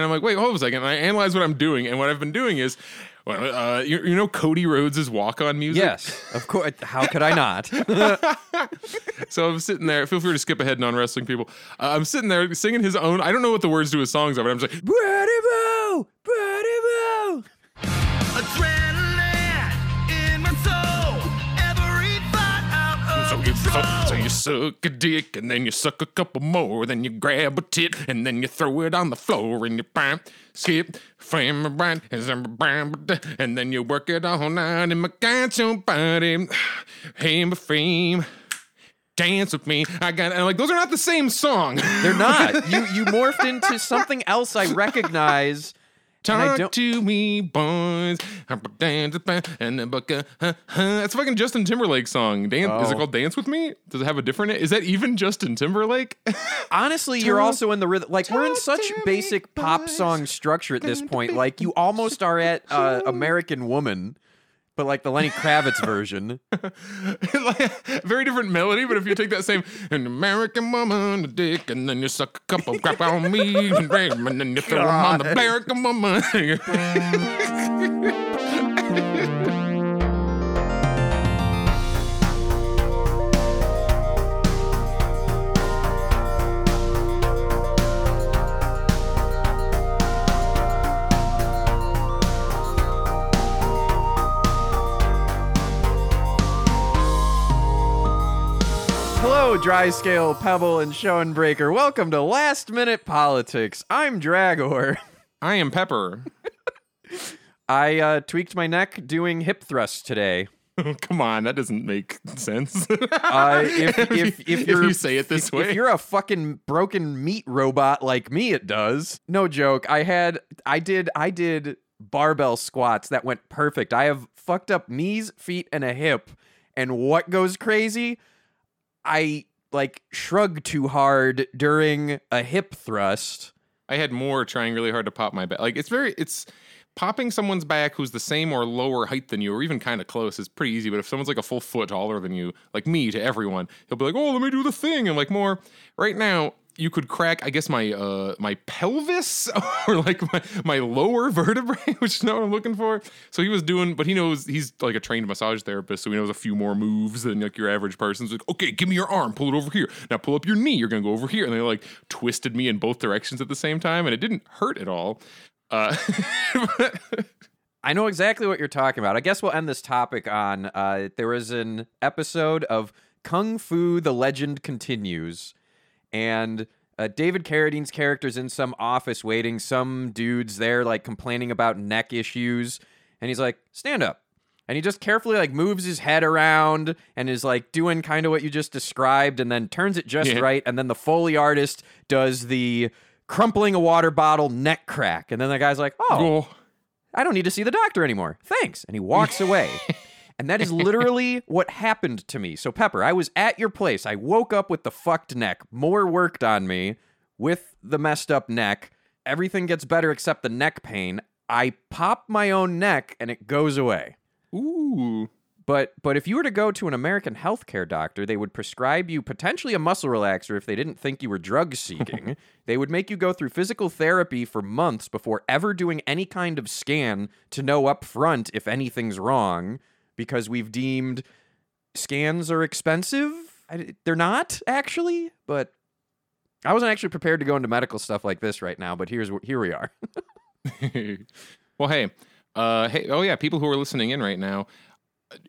And I'm like, wait, hold on a second. And I analyze what I'm doing, and what I've been doing is, well, uh, you, you know, Cody Rhodes' walk-on music. Yes, of course. How could I not? So I'm sitting there. Feel free to skip ahead, non-wrestling people. Uh, I'm sitting there singing his own. I don't know what the words to his songs are, but I'm just like, Brady Boo! Brady Boo! Adrenaline in my soul. Every thought out of So control. so you suck a dick, and then you suck a couple more, then you grab a tit, and then you throw it on the floor, and you bam, skip, frame, right, and then you work it all night, and I got your body, hey, my frame. Dance with me. I got and like those are not the same song. They're not. You you morphed into something else I recognize. Talk to me, boys. And then buck- huh, huh. It's a fucking Justin Timberlake song. Dance. Is it Oh. called Dance with Me? Does it have a different? Is that even Justin Timberlake? Honestly, you're also in the rhythm. Like we're in such basic pop song structure at this point. Like you almost are at uh, American Woman, but like the Lenny Kravitz version. very different melody, but if you take that same an American woman, a dick, and then you suck a couple crap on me, and then you throw 'em on the. American woman. Hello, Dry Scale, Pebble, and Schoenbreaker. Welcome to Last Minute Politics. I'm Dragor. I am Pepper. I uh, tweaked my neck doing hip thrusts today. Come on, that doesn't make sense. Uh, if, if, if, you're, you say it this if, way, if you're a fucking broken meat robot like me, it does. No joke. I had, I did, I did barbell squats that went perfect. I have fucked up knees, feet, and a hip. And what goes crazy? I like shrug too hard during a hip thrust. I had more trying really hard to pop my back. Like it's very it's popping someone's back who's the same or lower height than you, or even kind of close, is pretty easy. But if someone's like a full foot taller than you, like me to everyone, he'll be like, "Oh, let me do the thing." And like more right now, you could crack, I guess my uh my pelvis or like my my lower vertebrae, which is not what I'm looking for. So he was doing, but he knows he's like a trained massage therapist, so he knows a few more moves than like your average person's. Like, okay, give me your arm, pull it over here. Now pull up your knee. You're gonna go over here, and they like twisted me in both directions at the same time, and it didn't hurt at all. Uh, I know exactly what you're talking about. I guess we'll end this topic on uh, there was an episode of Kung Fu The Legend Continues, and uh, David Carradine's character's in some office waiting. Some dude's there, like complaining about neck issues, and he's like, Stand up. And he just carefully like moves his head around and is like doing kind of what you just described, and then turns it just Yeah. right. And then the Foley artist does the crumpling a water bottle neck crack. And then the guy's like, Oh, oh, I don't need to see the doctor anymore. Thanks. And he walks away. And that is literally what happened to me. So, Pepper, I was at your place. I woke up with the fucked neck. More worked on me with the messed up neck. Everything gets better except the neck pain. I pop my own neck and it goes away. ooh, But but if you were to go to an American healthcare doctor, they would prescribe you potentially a muscle relaxer if they didn't think you were drug seeking. they would make you go through physical therapy for months before ever doing any kind of scan to know up front if anything's wrong because we've deemed scans are expensive. I, they're not actually, but I wasn't actually prepared to go into medical stuff like this right now, but here's here we are. well, hey, uh, hey, oh yeah, people who are listening in right now.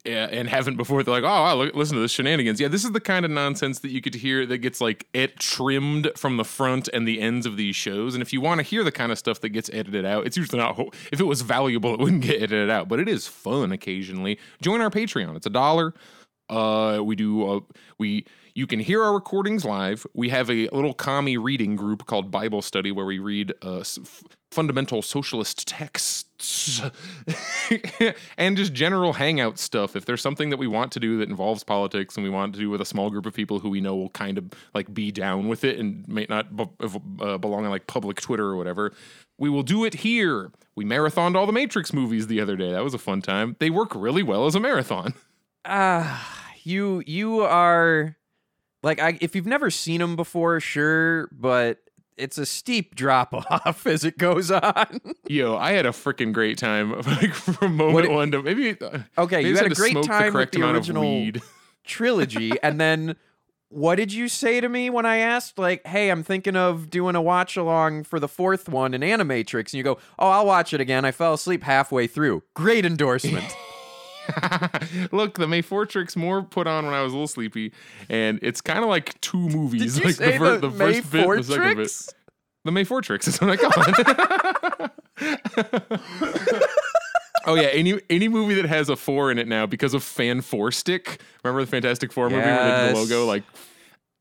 And haven't before. They're like, oh, look, listen to this shenanigans. Yeah, this is the kind of nonsense that you to hear that gets like it trimmed from the front and the ends of these shows. And if you want to hear the kind of stuff that gets edited out, it's usually not. If it was valuable, it wouldn't get edited out. But it is fun occasionally. Join our Patreon. It's a dollar. Uh, we do. Uh, we you can hear our recordings live. We have a little commie reading group called Bible Study where we read uh, f- fundamental socialist texts and just general hangout stuff. If there's something that we want to do that involves politics and we want to do with a small group of people who we know will kind of like be down with it and may not uh, belong on like public Twitter or whatever, we will do it here. We marathoned all the Matrix movies the other day. That was a fun time. They work really well as a marathon. Ah, you you are like I if you've never seen them before, sure, but it's a steep drop off as it goes on. Yo, I had a freaking great time like from moment it- one to maybe. uh, Okay, maybe you I had a great time with correct the original trilogy, and then what did you say to me when I asked, like, "Hey, I'm thinking of doing a watch along for the fourth one in Animatrix," and you go, "Oh, I'll watch it again." I fell asleep halfway through. Great endorsement. Look, the May Fortrix more put on when I was a little sleepy, and it's kind of like two movies. Did you like say the, fir- the the first May bit, the second bit. The May Fortrix is what I call it. oh yeah, any any movie that has a four in it now because of Fan Four Stick. Remember the Fantastic Four movie where they did the logo? Like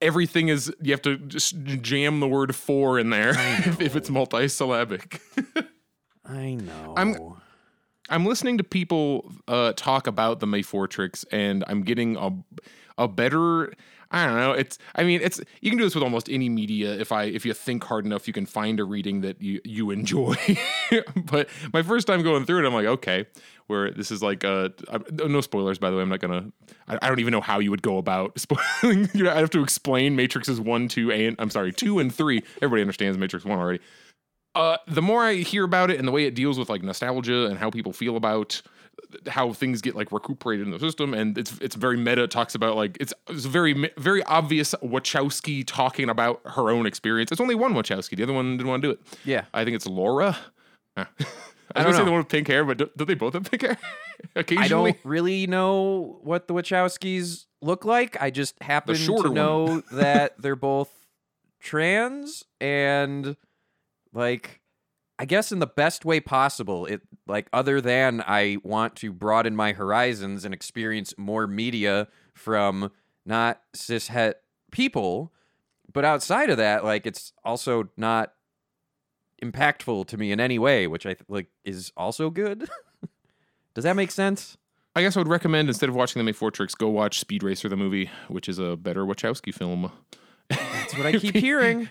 everything is you have to just jam the word four in there if, if it's multisyllabic. I know. I'm- I'm listening to people uh, talk about the May Fortrix, and I'm getting a a better. I don't know. It's. I mean, it's. You can do this with almost any media. If I if you think hard enough, you can find a reading that you you enjoy. but my first time going through it, I'm like, okay, where this is like, uh, no spoilers by the way. I'm not gonna. I, I don't even know how you would go about spoiling. you know, I have to explain Matrixes one, two, and I'm sorry, two and three. Everybody understands Matrix one already uh, the more I hear about it and the way it deals with like nostalgia and how people feel about how things get like recuperated in the system, and it's it's very meta. It talks about like it's it's very very obvious Wachowski talking about her own experience. It's only one Wachowski. The other one didn't want to do it. yeah. I think it's Laura. Huh. I was I gonna don't say know. the one with pink hair, but do, do they both have pink hair? Occasionally, I don't really know what the Wachowskis look like. I just happen to know that they're both trans and like I guess in the best way possible. It like other than I want to broaden my horizons and experience more media from not cishet people, but outside of that, like it's also not impactful to me in any way, which I th- like is also good. Does that make sense? I guess I would recommend instead of watching the May Fortrix, go watch Speed Racer the movie, which is a better Wachowski film. That's what I keep hearing.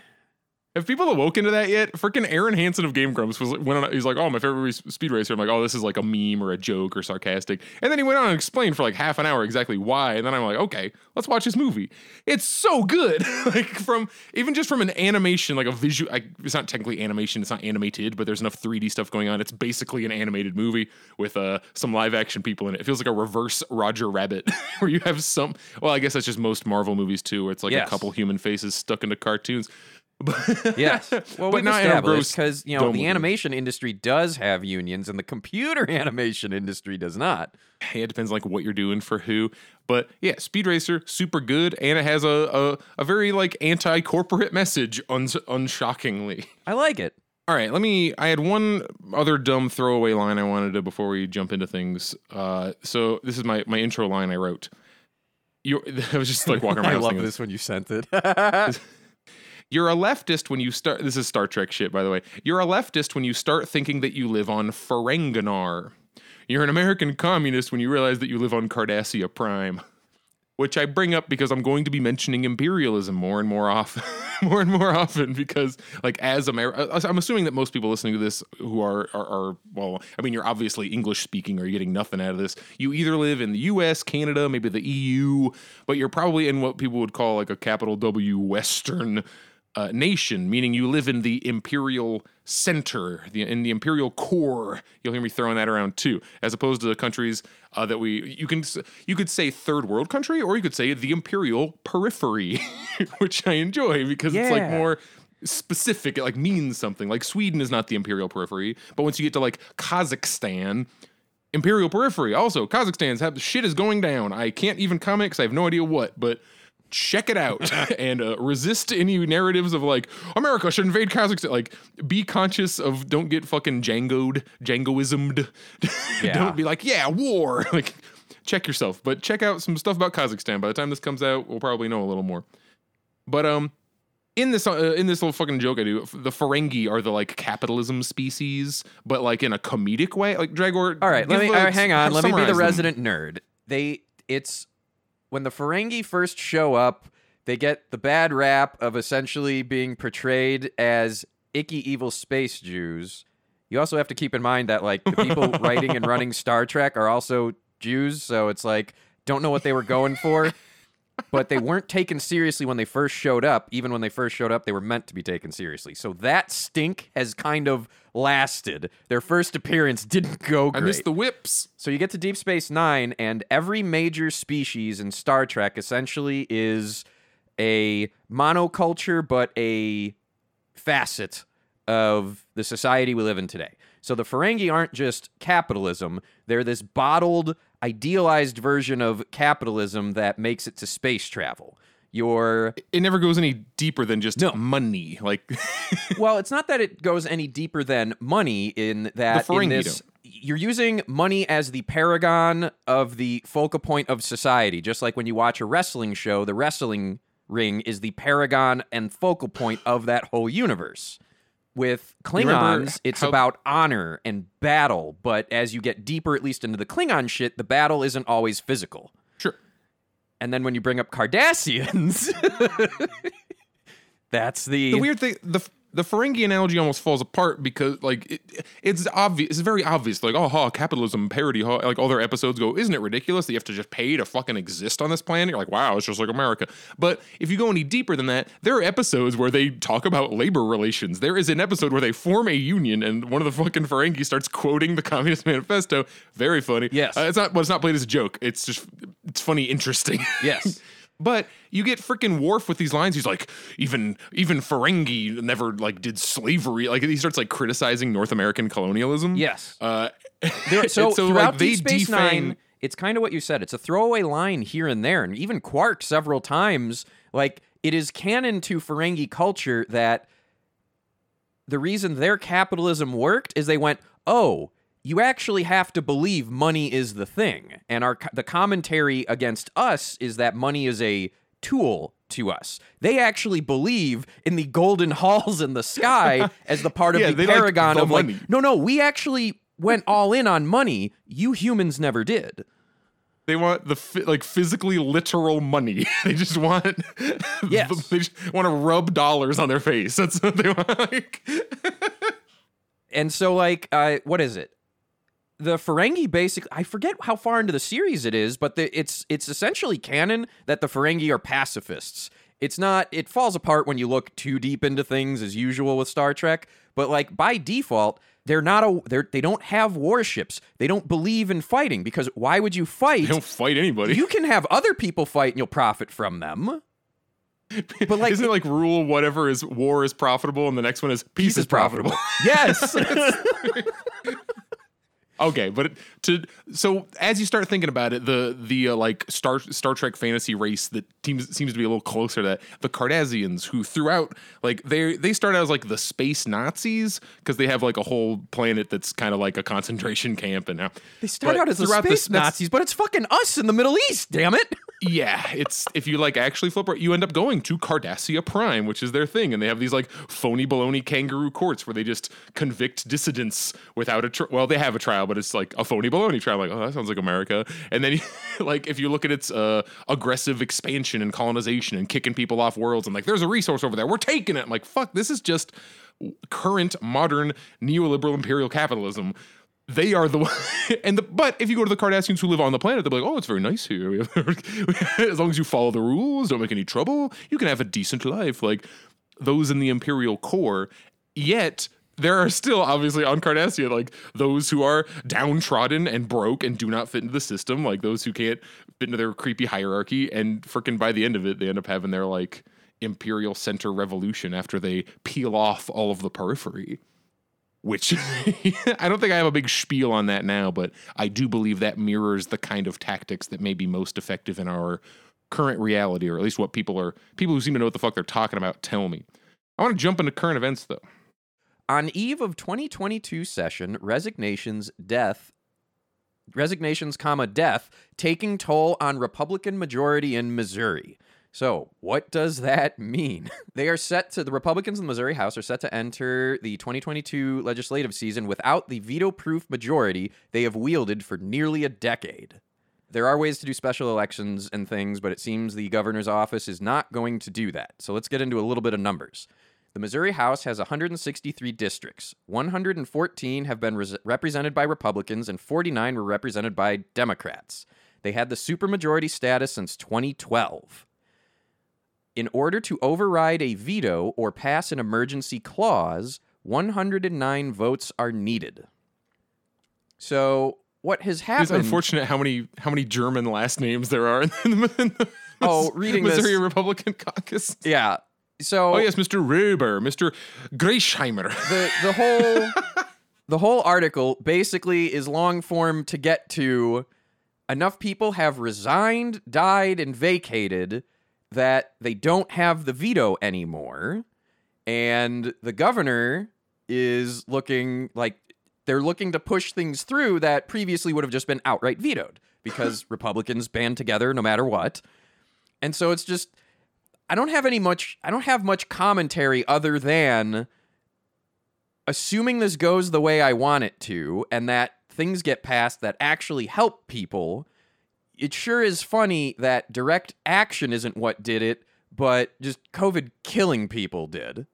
Have people awoken to that yet? Freaking Arin Hanson of Game Grumps was like went on. He's like, "Oh, my favorite Speed Racer." I'm like, "Oh, this is like a meme or a joke or sarcastic." And then he went on and explained for like half an hour exactly why. And then I'm like, "Okay, let's watch this movie. It's so good. like from even just from an animation, like a visual. I, it's not technically animation. It's not animated, but there's enough 3D stuff going on. It's basically an animated movie with uh some live action people in it. It feels like a reverse Roger Rabbit, where you have some. Well, I guess that's just most Marvel movies too, where it's like Yes. a couple human faces stuck into cartoons. Yes. Well, but not established because you know the animation industry does have unions, and the computer animation industry does not. Hey, it depends like what you're doing for who. But yeah, Speed Racer, super good, and it has a a, a very like anti-corporate message, uns- unshockingly. I like it. All right, let me. I had one other dumb throwaway line I wanted to before we jump into things. Uh, so this is my my intro line I wrote. You, I was just like walking around. I love this when you sent it. You're a leftist when you start. This is Star Trek shit, by the way. You're a leftist when you start thinking that you live on Ferenginar. You're an American communist when you realize that you live on Cardassia Prime. Which I bring up because I'm going to be mentioning imperialism more and more often, more and more often. Because, like, as America, uh, I'm assuming that most people listening to this who are, are are well, I mean, you're obviously English speaking, or you're getting nothing out of this. You either live in the U.S., Canada, maybe the EU, but you're probably in what people would call like a capital W Western uh, nation, meaning you live in the imperial center, the, in the imperial core. You'll hear me throwing that around too, as opposed to the countries uh, that we you can you could say third world country, or you could say the imperial periphery, which I enjoy because it's like more specific. It like means something. Like Sweden is not the imperial periphery, but once you get to like Kazakhstan. Imperial periphery. Also, Kazakhstan's have shit is going down. I can't even comment because I have no idea what, but check it out and uh, resist any narratives of like America should invade Kazakhstan. Like, be conscious of don't get fucking Djangoed, Djangoismed. Yeah. don't be like, yeah, war. like, check yourself. But check out some stuff about Kazakhstan. By the time this comes out, we'll probably know a little more. But um, in this uh, in this little fucking joke I do, the Ferengi are the like capitalism species, but like in a comedic way. Like Dragor. All right, let me a- all right, hang on. Let me be the them. resident nerd. They it's when the Ferengi first show up, they get the bad rap of essentially being portrayed as icky evil space Jews. You also have to keep in mind that like the people writing and running Star Trek are also Jews, so it's like don't know what they were going for. but they weren't taken seriously when they first showed up. Even when they first showed up, they were meant to be taken seriously. So that stink has kind of lasted. Their first appearance didn't go I missed the whips. So you get to Deep Space Nine, and every major species in Star Trek essentially is a monoculture, but a facet of the society we live in today. So the Ferengi aren't just capitalism, they're this bottled, idealized version of capitalism that makes it to space travel. Your It never goes any deeper than just No. money. Like well, it's not that it goes any deeper than money in that The in this you're using money as the paragon of the focal point of society. Just like when you watch a wrestling show, the wrestling ring is the paragon and focal point of that whole universe. With Klingons, it's how- about honor and battle, but as you get deeper, at least into the Klingon shit, the battle isn't always physical. And then when you bring up Cardassians, that's the, The weird thing, the the Ferengi analogy almost falls apart because like it, it's obvious. It's very obvious. Like oh, ha, capitalism parody. Ha, like all their episodes go. Isn't it ridiculous that you have to just pay to fucking exist on this planet? You're like wow, it's just like America. But if you go any deeper than that, there are episodes where they talk about labor relations. There is an episode where they form a union, and one of the fucking Ferengi starts quoting the Communist Manifesto. Very funny. Yes. uh, it's not. Well, it's not played as a joke. It's just it's funny, interesting. yes. But you get freaking Worf with these lines. He's like, even even Ferengi never like did slavery. Like he starts like criticizing North American colonialism. Yes. Uh, There, so, and throughout like, they Deep Space defang- Nine, it's kind of what you said. It's a throwaway line here and there, and even Quark several times. Like it is canon to Ferengi culture that the reason their capitalism worked is they went, "Oh, you actually have to believe money is the thing," and our the commentary against us is that money is a tool to us. They actually believe in the golden halls in the sky as the part of Yeah, the they like paragon the of like, money. no, no, we actually went all in on money. You humans never did. They want the like physically literal money. they just want Yes. they just want to rub dollars on their face. That's what they want. Like, And so, like, uh, what is it? The Ferengi basically, I forget how far into the series it is, but the, it's it's essentially canon that the Ferengi are pacifists. It's not. It falls apart when you look too deep into things, as usual with Star Trek. But like by default, they're not a. They're they don't have warships. They don't believe in fighting because why would you fight? they don't fight anybody. You can have other people fight and you'll profit from them. But like, Isn't it like rule whatever is war is profitable, and the next one is peace, is profitable? yes. Okay, but to so as you start thinking about it, the the uh, like Star Star Trek fantasy race that seems seems to be a little closer to that the Cardassians, who throughout like they they start out as like the space Nazis because they have like a whole planet that's kind of like a concentration camp, and now they start out as the space that's- Nazis, but it's fucking us in the Middle East. Damn it. Yeah, it's if you like actually flip you end up going to Cardassia Prime, which is their thing, and they have these like phony baloney kangaroo courts where they just convict dissidents without a tri- well, they have a trial, but it's like a phony baloney trial. like, oh, that sounds like America. And then, like, if you look at its uh, aggressive expansion and colonization and kicking people off worlds, and like, there's a resource over there, we're taking it. I'm like, fuck, this is just current modern neoliberal imperial capitalism. They are the one, and the, but if you go to the Cardassians who live on the planet, they'll be like, "Oh, it's very nice here. As long as you follow the rules, don't make any trouble, you can have a decent life." Like those in the Imperial core. Yet there are still obviously on Cardassia like those who are downtrodden and broke and do not fit into the system, like those who can't fit into their creepy hierarchy. And freaking by the end of it, they end up having their like imperial center revolution after they peel off all of the periphery which I don't think I have a big spiel on that now, but I do believe that mirrors the kind of tactics that may be most effective in our current reality, or at least what people are people who seem to know what the fuck they're talking about tell me. I want to jump into current events though. On eve of 2022 session, resignations, death, resignations, comma death, taking toll on Republican majority in Missouri. So, what does that mean? They are set to the Republicans in the Missouri House are set to enter the 2022 legislative season without the veto-proof majority they have wielded for nearly a decade. There are ways to do special elections and things, but it seems the governor's office is not going to do that. So let's get into a little bit of numbers. The Missouri House has 163 districts. 114 have been res- represented by Republicans, and 49 were represented by Democrats. They had the supermajority status since 2012. In order to override a veto or pass an emergency clause, 109 votes are needed. So, what has happened? It's unfortunate how many how many German last names there are in the, in the Oh, reading this- Missouri Republican caucus. Yeah. So Oh yes, Mr. Reber, Mr. Greichheimer. the the whole the whole article basically is long form to get to enough people have resigned, died, and vacated that they don't have the veto anymore. And the governor is looking like they're looking to push things through that previously would have just been outright vetoed because Republicans band together no matter what. And so it's just I don't have any much I don't have much commentary other than assuming this goes the way I want it to and that things get passed that actually help people, it sure is funny that direct action isn't what did it, but just COVID killing people did.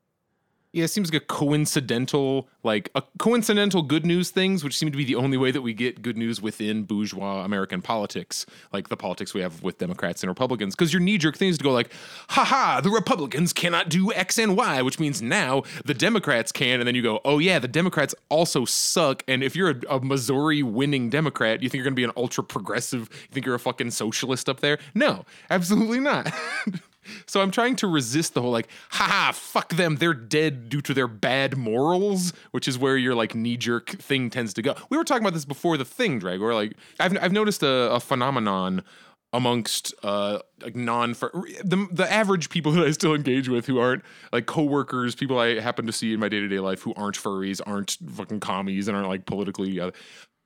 Yeah, it seems like a coincidental, like a coincidental good news things, which seem to be the only way that we get good news within bourgeois American politics, like the politics we have with Democrats and Republicans. Because your knee jerk thing is to go like, haha, the Republicans cannot do X and Y, which means now the Democrats can. And then you go, oh yeah, the Democrats also suck. And if you're a, a Missouri winning Democrat, you think you're going to be an ultra progressive, you think you're a fucking socialist up there? No, absolutely not. So I'm trying to resist the whole like, haha, fuck them, they're dead due to their bad morals, which is where your like knee jerk thing tends to go. We were talking about this before the thing, Drag, where like I've I've noticed a, a phenomenon amongst uh like non the the average people that I still engage with who aren't like coworkers, people I happen to see in my day to day life who aren't furries, aren't fucking commies, and aren't like politically. Uh,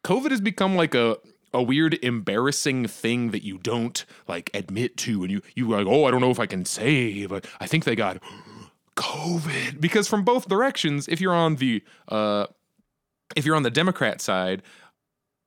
COVID has become like a a weird embarrassing thing that you don't like admit to and you you like oh I don't know if I can say but I think they got covid. Because from both directions if you're on the uh if you're on the democrat side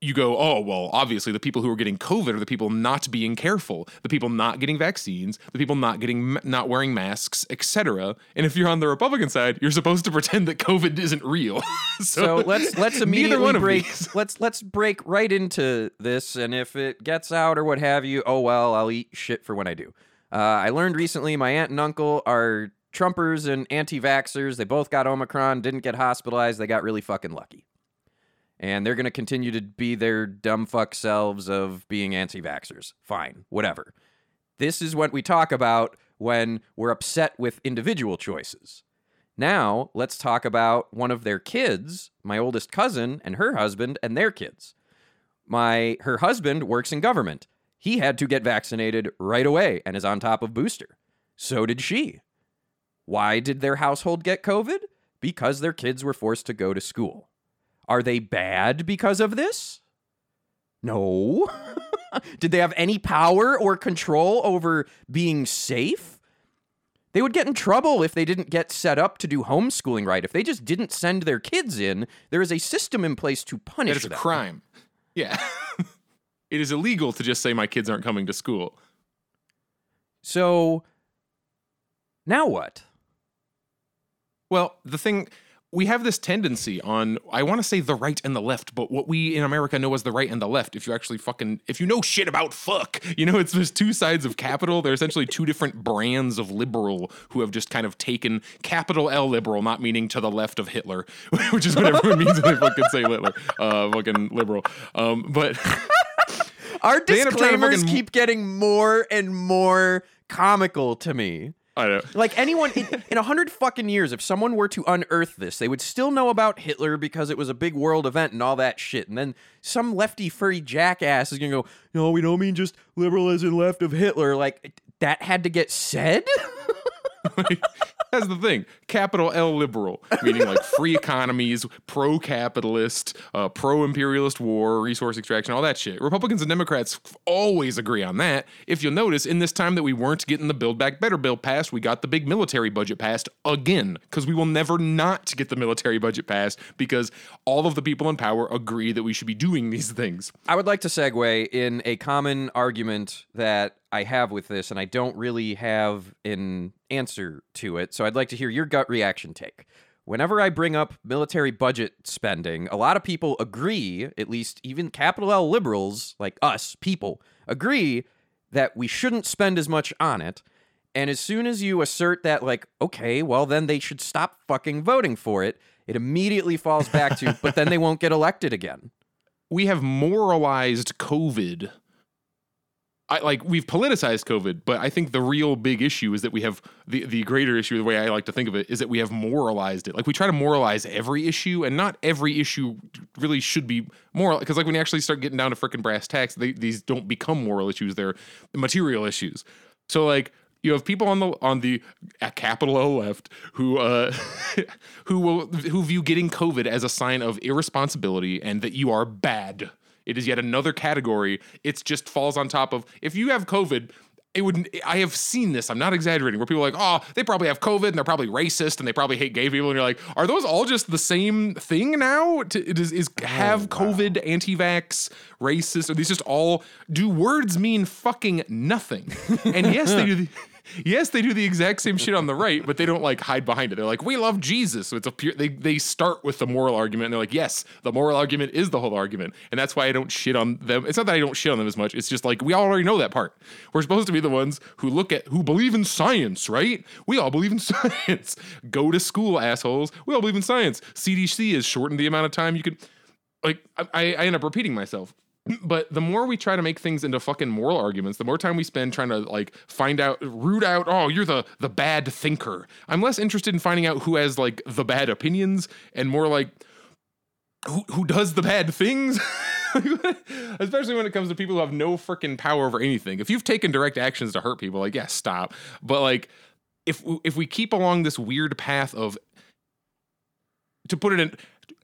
you go, oh, well, obviously the people who are getting COVID are the people not being careful, the people not getting vaccines, the people not getting, not wearing masks, etc. And if you're on the Republican side, you're supposed to pretend that COVID isn't real. So let's let's immediately break let's let's break right into this and if it gets out or what have you, oh well, I'll eat shit for when I do. Uh, I learned recently my aunt and uncle are Trumpers and anti-vaxxers. They both got Omicron, didn't get hospitalized. They got really fucking lucky. And they're going to continue to be their dumb fuck selves of being anti vaxxers. Fine, whatever. This is what we talk about when we're upset with individual choices. Now, let's talk about one of their kids, my oldest cousin and her husband and their kids. My her husband works in government. He had to get vaccinated right away and is on top of booster. So did she. Why did their household get COVID? Because their kids were forced to go to school. Are they bad because of this? No. Did they have any power or control over being safe? They would get in trouble if they didn't get set up to do homeschooling right. If they just didn't send their kids in, there is a system in place to punish That is a them. crime. Yeah. it is illegal to just say my kids aren't coming to school. So now what? Well, the thing we have this tendency on I want to say the right and the left, but what we in America know as the right and the left, if you actually fucking if you know shit about fuck, you know it's there's two sides of capital. They're essentially two different brands of liberal who have just kind of taken capital L liberal, not meaning to the left of Hitler, which is what everyone means when they fucking say Hitler, uh, fucking liberal. Um, but Our They end up trying to disclaimers fucking- keep getting more and more comical to me. I don't. Like anyone in, in a hundred fucking years, if someone were to unearth this, they would still know about Hitler because it was a big world event and all that shit. And then some lefty furry jackass is gonna go, "No, we don't mean just liberal left of Hitler." Like that had to get said. That's the thing. Capital L liberal, meaning like free economies, pro capitalist, uh, pro imperialist war, resource extraction, all that shit. Republicans and Democrats always agree on that. If you'll notice, in this time that we weren't getting the Build Back Better bill passed, we got the big military budget passed again, because we will never not get the military budget passed because all of the people in power agree that we should be doing these things. I would like to segue in a common argument that I have with this, and I don't really have an answer to it. So I'd like to hear your gut reaction take. Whenever I bring up military budget spending, a lot of people agree, at least even capital L liberals like us, people, agree that we shouldn't spend as much on it. And as soon as you assert that, like, okay, well, then they should stop fucking voting for it, it immediately falls back to, but then they won't get elected again. we have moralized COVID. I like we've politicized COVID, but I think the real big issue is that we have the the greater issue. The way I like to think of it is that we have moralized it. Like we try to moralize every issue, and not every issue really should be moral. Because like when you actually start getting down to freaking brass tacks, they, these don't become moral issues; they're material issues. So like you have people on the on the at capital O left who uh who will who view getting COVID as a sign of irresponsibility and that you are bad. It is yet another category. It just falls on top of if you have COVID. It would. I have seen this. I'm not exaggerating. Where people are like, oh, they probably have COVID and they're probably racist and they probably hate gay people. And you're like, are those all just the same thing now? To, it is, is oh, have COVID, anti-vax, racist? Are these just all? Do words mean fucking nothing? And yes, they do. The, yes, they do the exact same shit on the right, but they don't like hide behind it. They're like, we love Jesus. So it's a pure. They they start with the moral argument. And they're like, yes, the moral argument is the whole argument, and that's why I don't shit on them. It's not that I don't shit on them as much. It's just like we already know that part. We're supposed to be the ones who look at who believe in science, right? We all believe in science. Go to school, assholes. We all believe in science. CDC has shortened the amount of time you can. Like I, I end up repeating myself but the more we try to make things into fucking moral arguments the more time we spend trying to like find out root out oh you're the the bad thinker. I'm less interested in finding out who has like the bad opinions and more like who, who does the bad things? Especially when it comes to people who have no freaking power over anything. If you've taken direct actions to hurt people like yeah stop. But like if if we keep along this weird path of to put it in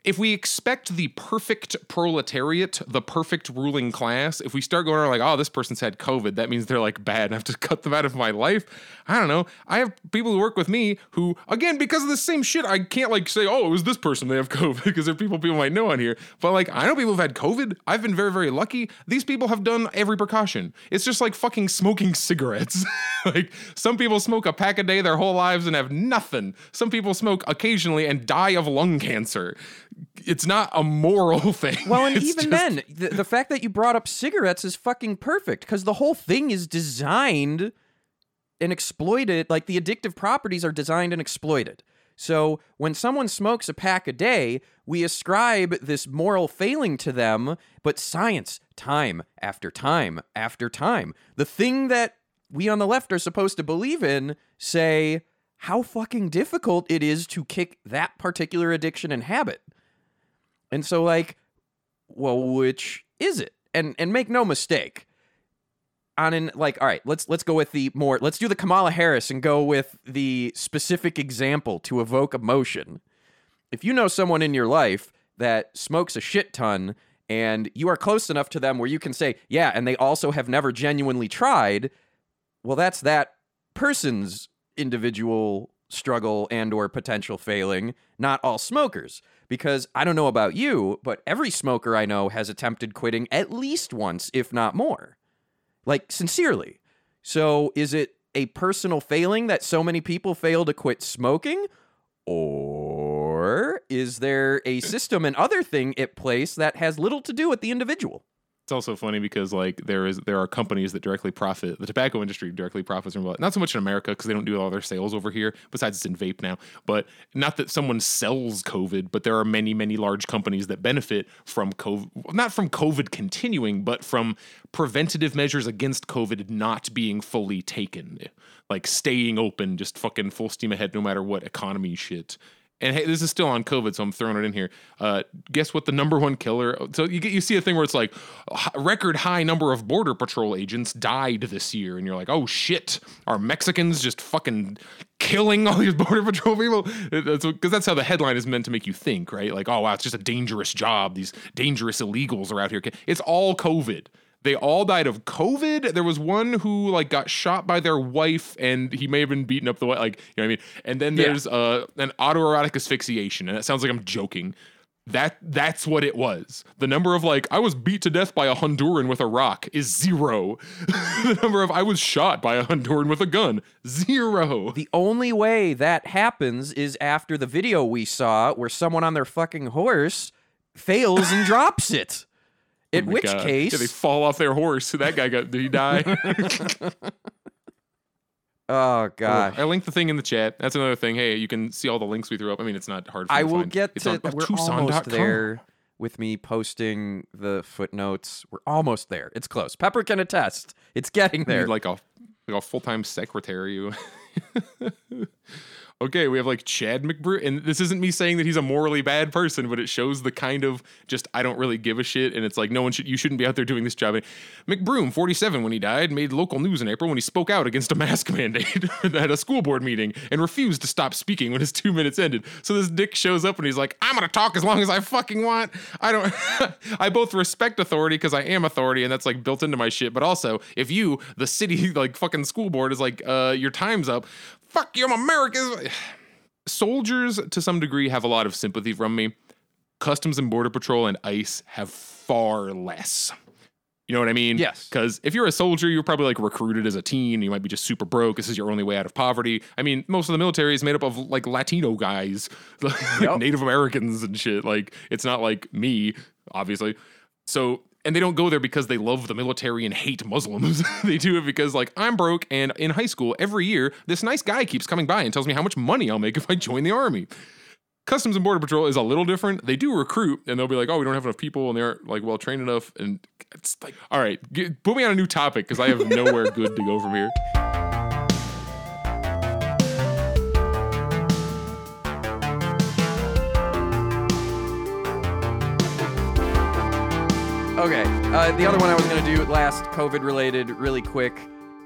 if we expect the perfect proletariat, the perfect ruling class, if we start going around like, oh, this person's had COVID, that means they're like bad and I have to cut them out of my life. I don't know. I have people who work with me who, again, because of the same shit, I can't like say, oh, it was this person, they have COVID, because there are people people might know on here. But like, I know people who've had COVID. I've been very, very lucky. These people have done every precaution. It's just like fucking smoking cigarettes. like, some people smoke a pack a day their whole lives and have nothing. Some people smoke occasionally and die of lung cancer it's not a moral thing. Well, and It's even just- then, the, the fact that you brought up cigarettes is fucking perfect because the whole thing is designed and exploited. Like the addictive properties are designed and exploited. So when someone smokes a pack a day, we ascribe this moral failing to them, but science, time after time after time, the thing that we on the left are supposed to believe in, say how fucking difficult it is to kick that particular addiction and habit. And so like well which is it? And and make no mistake. On an like all right, let's let's go with the more let's do the Kamala Harris and go with the specific example to evoke emotion. If you know someone in your life that smokes a shit ton and you are close enough to them where you can say, "Yeah, and they also have never genuinely tried," well that's that person's individual struggle and or potential failing, not all smokers. Because I don't know about you, but every smoker I know has attempted quitting at least once, if not more. Like sincerely. So is it a personal failing that so many people fail to quit smoking? Or is there a system and other thing at place that has little to do with the individual? It's also funny because like there is there are companies that directly profit. The tobacco industry directly profits from not so much in America because they don't do all their sales over here. Besides, it's in vape now. But not that someone sells COVID, but there are many many large companies that benefit from COVID. Not from COVID continuing, but from preventative measures against COVID not being fully taken, like staying open, just fucking full steam ahead, no matter what economy shit. And hey, this is still on COVID, so I'm throwing it in here. Uh, guess what? The number one killer. So you get you see a thing where it's like record high number of border patrol agents died this year, and you're like, oh shit, are Mexicans just fucking killing all these border patrol people? Because that's, that's how the headline is meant to make you think, right? Like, oh wow, it's just a dangerous job. These dangerous illegals are out here. It's all COVID. They all died of COVID. There was one who like got shot by their wife, and he may have been beaten up the way, like you know what I mean. And then Yeah. there's uh, an autoerotic asphyxiation, and it sounds like I'm joking. That that's what it was. The number of like I was beat to death by a Honduran with a rock is zero. the number of I was shot by a Honduran with a gun zero. The only way that happens is after the video we saw where someone on their fucking horse fails and drops it. Oh in Oh which God. case, yeah, they fall off their horse. That guy got did he die? Oh, oh gosh. I linked the thing in the chat. That's another thing. Hey, you can see all the links we threw up. I mean, it's not hard. For I you to will find. get It's to. on, oh, we're Tucson.com. almost there with me posting the footnotes. We're almost there. It's close. Pepper can attest. It's getting You there. need like a like a full time secretary. okay, we have like Chad McBroom, and this isn't me saying that he's a morally bad person, but it shows the kind of just I don't really give a shit, and it's like no one should you shouldn't be out there doing this job. McBroom, 47 when he died, made local news in April when he spoke out against a mask mandate at a school board meeting and refused to stop speaking when his two minutes ended. So this dick shows up and he's like, I'm gonna talk as long as I fucking want. I don't I both respect authority because I am authority and that's like built into my shit, but also if you, the city like fucking school board, is like, uh, your time's up, fuck you, I'm America's soldiers to some degree have a lot of sympathy from me. Customs and Border Patrol and ICE have far less. You know what I mean? Yes. Because if you're a soldier, you're probably like recruited as a teen. You might be just super broke. This is your only way out of poverty. I mean, most of the military is made up of like Latino guys, like Yep. Native Americans and shit. Like it's not like me, obviously. So and they don't go there because they love the military and hate Muslims. they do it because like I'm broke and in high school every year this nice guy keeps coming by and tells me how much money I'll make if I join the army. Customs and Border Patrol is a little different. They do recruit, and they'll be like, "Oh, we don't have enough people, and they aren't like well trained enough." And it's like, all right, get, put me on a new topic because I have nowhere good to go from here. Okay. Uh, the other one I was going to do last COVID related, really quick,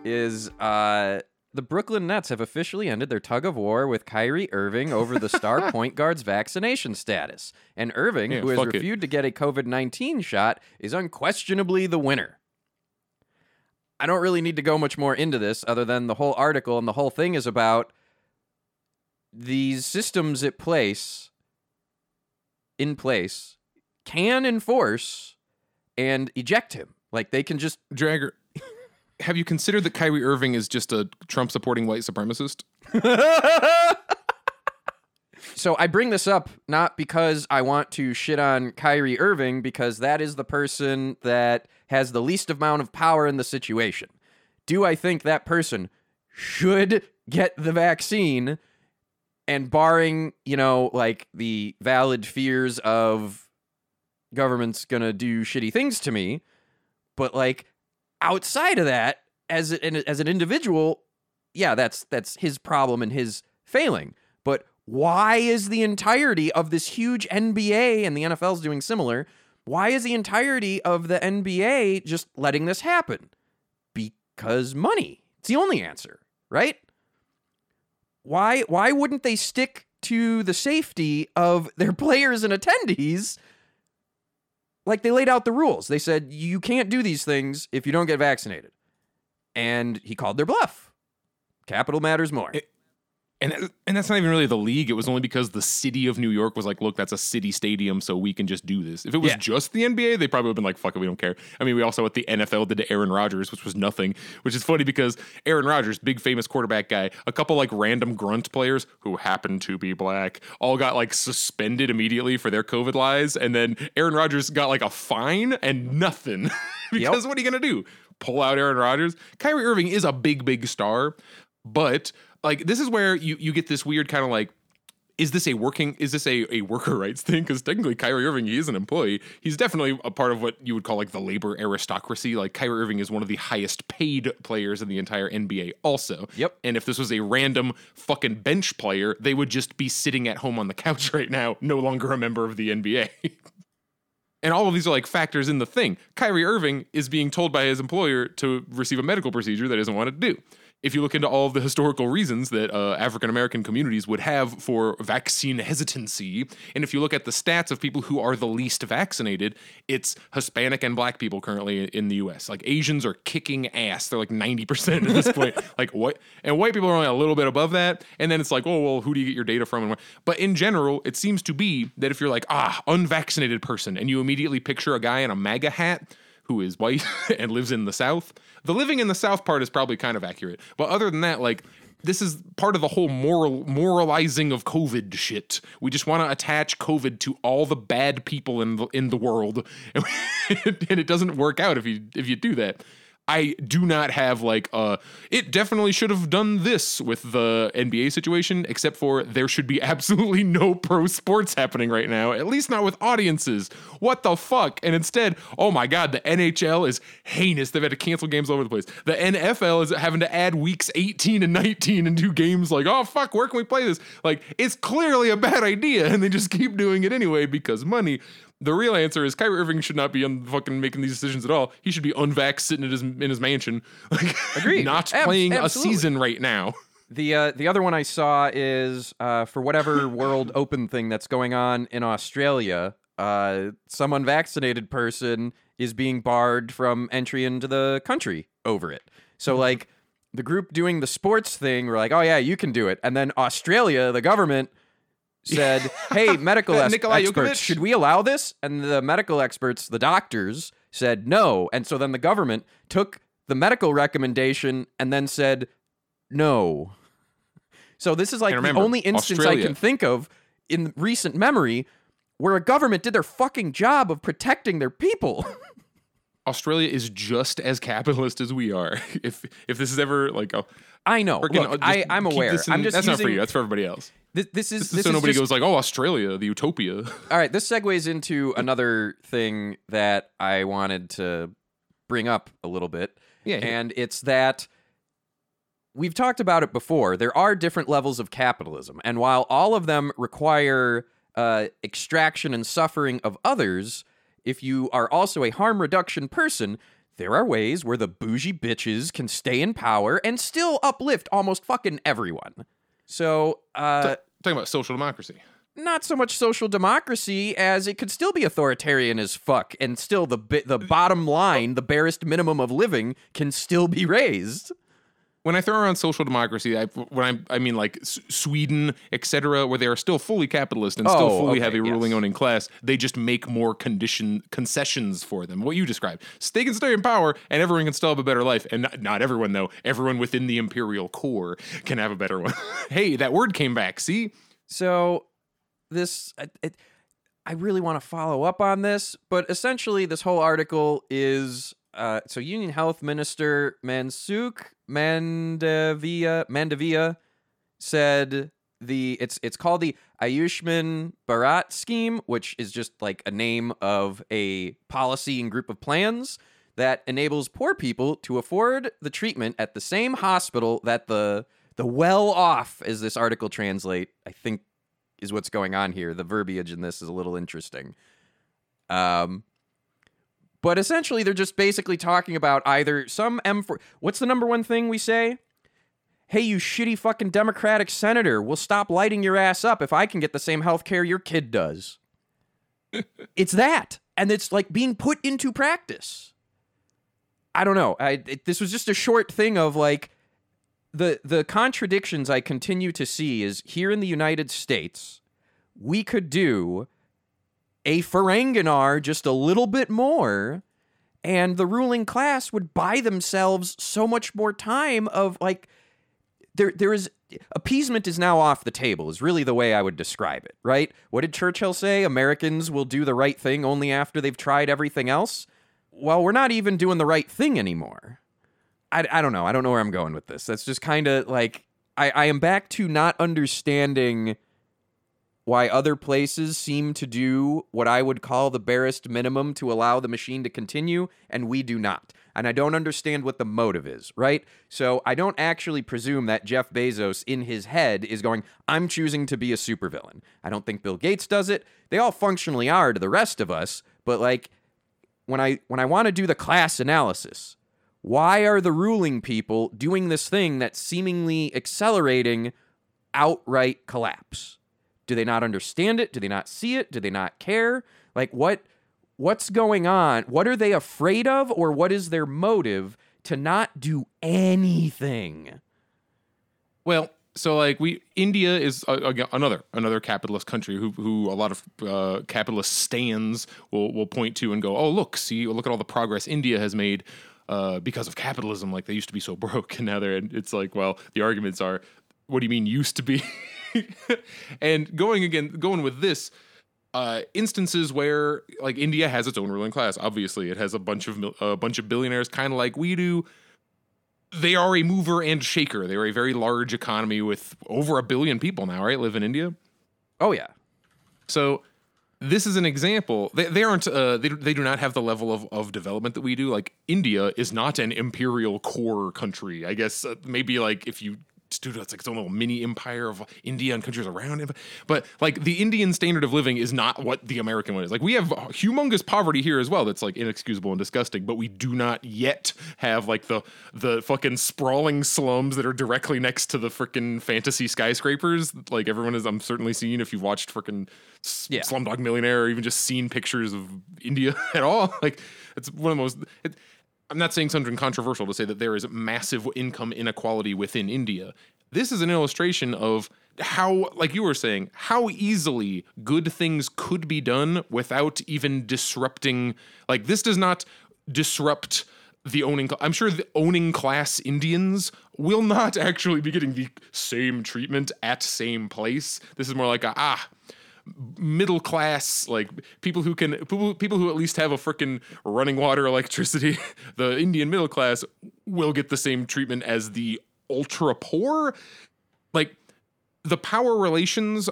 is uh, the Brooklyn Nets have officially ended their tug of war with Kyrie Irving over the star point guard's vaccination status. And Irving, Yeah, who has it. refused to get a COVID 19 shot, is unquestionably the winner. I don't really need to go much more into this other than the whole article and the whole thing is about these systems at place in place can enforce and eject him. Like they can just Dragger, have you considered that Kyrie Irving is just a Trump supporting white supremacist? So I bring this up not because I want to shit on Kyrie Irving, because that is the person that has the least amount of power in the situation. Do I think that person should get the vaccine? And barring, you know, like the valid fears of government's gonna do shitty things to me, but like outside of that, as an as an individual, yeah, that's that's his problem and his failing. But why is the entirety of this huge NBA and the NFL's doing similar? Why is the entirety of the NBA just letting this happen? Because money. It's the only answer, right? Why why wouldn't they stick to the safety of their players and attendees? Like they laid out the rules. They said you can't do these things if you don't get vaccinated. And he called their bluff. Capital matters more. It- And and that's not even really the league. It was only because the city of New York was like, look, that's a city stadium, so we can just do this. If it was Yeah. just the NBA, they probably would have been like, fuck it, we don't care. I mean, we also what the NFL did to Aaron Rodgers, which was nothing. Which is funny because Aaron Rodgers, big famous quarterback guy, a couple like random grunt players who happen to be black, all got like suspended immediately for their COVID lies, and then Aaron Rodgers got like a fine and nothing because what are you gonna do? Pull out Aaron Rodgers? Kyrie Irving is a big, big star, but like this is where you you get this weird kind of like is this a working is this a, a worker rights thing because technically Kyrie Irving he is an employee he's definitely a part of what you would call like the labor aristocracy like Kyrie Irving is one of the highest paid players in the entire NBA also Yep. and if this was a random fucking bench player they would just be sitting at home on the couch right now no longer a member of the NBA And all of these are like factors in the thing. Kyrie Irving is being told by his employer to receive a medical procedure that he doesn't want to do. If you look into all of the historical reasons that uh, African American communities would have for vaccine hesitancy, and if you look at the stats of people who are the least vaccinated, it's Hispanic and black people currently in the US. Like Asians are kicking ass. They're like 90% at this point. like what? And white people are only a little bit above that. And then it's like, oh, well, who do you get your data from? And? But in general, it seems to be that if you're like, ah, unvaccinated person, and you immediately picture a guy in a MAGA hat who is white and lives in the South, the living in the South part is probably kind of accurate. But other than that, like, this is part of the whole moral moralizing of COVID shit. We just want to attach COVID to all the bad people in the in the world, and it doesn't work out if you if you do that. I do not have like uh it definitely should have done this with the NBA situation except for there should be absolutely no pro sports happening right now at least not with audiences. What the fuck? And instead oh my god the NHL is heinous. They've had to cancel games all over the place. The NFL is having to add weeks 18 and 19 and do games like oh fuck where can we play this? Like it's clearly a bad idea and they just keep doing it anyway because money the real answer is Kyrie Irving should not be on fucking making these decisions at all. He should be unvaxxed sitting in his in his mansion, like Agreed. not Ab- playing absolutely. a season right now. The uh, the other one I saw is uh, for whatever World Open thing that's going on in Australia. Uh, some unvaccinated person is being barred from entry into the country over it. So like the group doing the sports thing were like, oh yeah, you can do it, and then Australia, the government said, hey, medical es- experts, should we allow this? And the medical experts, the doctors, said no, and so then the government took the medical recommendation and then said no. So this is like And the only instance I can think of in recent memory where a government did their fucking job of protecting their people. Australia is just as capitalist as we are. If if this is ever like a I know. Look, just I, I'm aware. in- I'm just that's using, not for you. That's for everybody else. This, this is This, this is so is nobody just- goes like, oh, Australia, the utopia. All right, this segues into another thing that I wanted to bring up a little bit. Yeah, yeah. And it's that we've talked about it before. There are different levels of capitalism. And while all of them require uh, extraction and suffering of others, if you are also a harm reduction person, there are ways where the bougie bitches can stay in power and still uplift almost fucking everyone. So, uh, Talking about social democracy. not so much social democracy as it could still be authoritarian as fuck, and still the bi- the bottom line, the barest minimum of living, can still be raised. When I throw around social democracy, I when I I mean like S- Sweden, etc., where they are still fully capitalist and still Oh, fully okay, have a ruling yes. owning class, they just make more condition concessions for them. What you described, they can stay in power, and everyone can still have a better life. And not, not everyone though. Everyone within the imperial core can have a better one. hey, that word came back. See, So this, I, it, I really want to follow up on this, but essentially, this whole article is. Uh, so Union Health Minister Mansukh Mandavia Mandavia said the it's it's called the Ayushman Bharat scheme, which is just like a name of a policy and group of plans that enables poor people to afford the treatment at the same hospital that the the well off, as this article translate, I think is what's going on here. The verbiage in this is a little interesting. Um, but essentially, they're just basically talking about either some M4. What's the number one thing we say? Hey, you shitty fucking Democratic senator, we'll stop lighting your ass up if I can get the same health care your kid does. it's that. And it's like being put into practice. I don't know. I, it, this was just a short thing of like the the contradictions I continue to see is here in the United States, we could do a Ferenginar just a little bit more, and the ruling class would buy themselves so much more time of like there there is appeasement is now off the table is really the way I would describe it, right? What did Churchill say? Americans will do the right thing only after they've tried everything else. Well, we're not even doing the right thing anymore. I, I don't know. I don't know where I'm going with this. That's just kind of like I, I am back to not understanding why other places seem to do what I would call the barest minimum to allow the machine to continue, and we do not. And I don't understand what the motive is, right? So I don't actually presume that Jeff Bezos in his head is going, I'm choosing to be a supervillain. I don't think Bill Gates does it. They all functionally are to the rest of us, but like when I when I want to do the class analysis, why are the ruling people doing this thing that's seemingly accelerating outright collapse? Do they not understand it? Do they not see it? Do they not care? Like what what's going on? What are they afraid of or what is their motive to not do anything? Well, so like we India is uh, another another capitalist country who who a lot of uh, capitalist stands will will point to and go, oh look, see, look at all the progress India has made. Uh, because of capitalism, like they used to be so broke, and now they're. It's like, well, the arguments are, what do you mean used to be? and going again, going with this, uh, instances where like India has its own ruling class. Obviously, it has a bunch of a bunch of billionaires, kind of like we do. They are a mover and shaker. They are a very large economy with over a billion people now, right? Live in India. Oh yeah. So this is an example. They, they aren't. Uh, they they do not have the level of, of development that we do. Like India is not an imperial core country. I guess uh, maybe like if you do it's like its own little mini empire of India and countries around it. But like the Indian standard of living is not what the American one is. Like we have humongous poverty here as well. That's like inexcusable and disgusting. But we do not yet have like the the fucking sprawling slums that are directly next to the freaking fantasy skyscrapers. Like everyone is. I'm certainly seeing if you've watched freaking Yeah. Slumdog Millionaire or even just seen pictures of India at all. Like it's one of the most. It, I'm not saying something controversial to say that there is massive income inequality within India. This is an illustration of how, like you were saying, how easily good things could be done without even disrupting. Like this does not disrupt the owning. I'm sure the owning class Indians will not actually be getting the same treatment at same place. This is more like a ah middle class like people who can people, people who at least have a freaking running water electricity the indian middle class will get the same treatment as the ultra poor. Like the power relations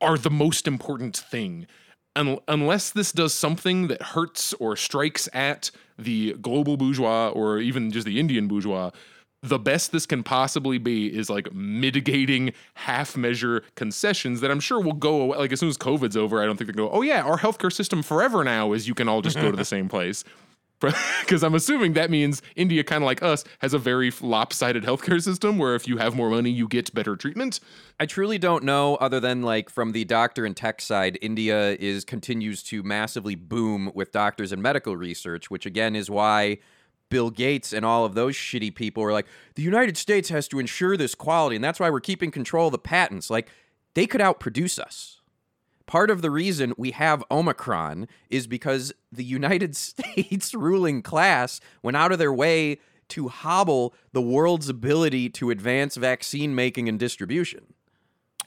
are the most important thing. Un- unless this does something that hurts or strikes at the global bourgeois or even just the indian bourgeois the best this can possibly be is like mitigating half measure concessions that I'm sure will go away. Like as soon as COVID's over, I don't think they go, oh yeah, our healthcare system forever now is you can all just go to the same place. Because I'm assuming that means India, kind of like us, has a very lopsided healthcare system where if you have more money, you get better treatment. I truly don't know, other than like from the doctor and tech side, India is continues to massively boom with doctors and medical research, which again is why Bill Gates and all of those shitty people are like, the United States has to ensure this quality, and that's why we're keeping control of the patents. Like, they could outproduce us. Part of the reason we have Omicron is because the United States ruling class went out of their way to hobble the world's ability to advance vaccine making and distribution.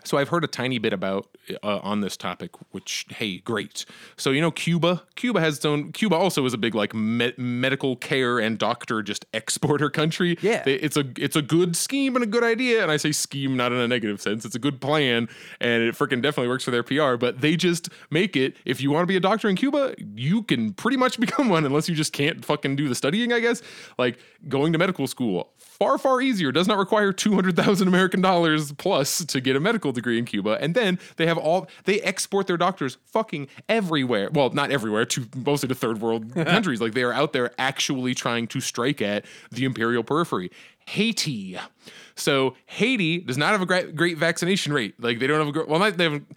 So I've heard a tiny bit about uh, on this topic, which hey, great. So you know Cuba, Cuba has its own. Cuba also is a big like me- medical care and doctor just exporter country. Yeah. They- it's a it's a good scheme and a good idea, and I say scheme not in a negative sense. It's a good plan, and it freaking definitely works for their PR. But they just make it. If you want to be a doctor in Cuba, you can pretty much become one, unless you just can't fucking do the studying. I guess like going to medical school far far easier does not require 200,000 American dollars plus to get a medical degree in Cuba and then they have all they export their doctors fucking everywhere. Well not everywhere to mostly to third world countries. Like they are out there actually trying to strike at the imperial periphery. Haiti. So Haiti does not have a great, great vaccination rate. Like they don't have a great well not, they haven't.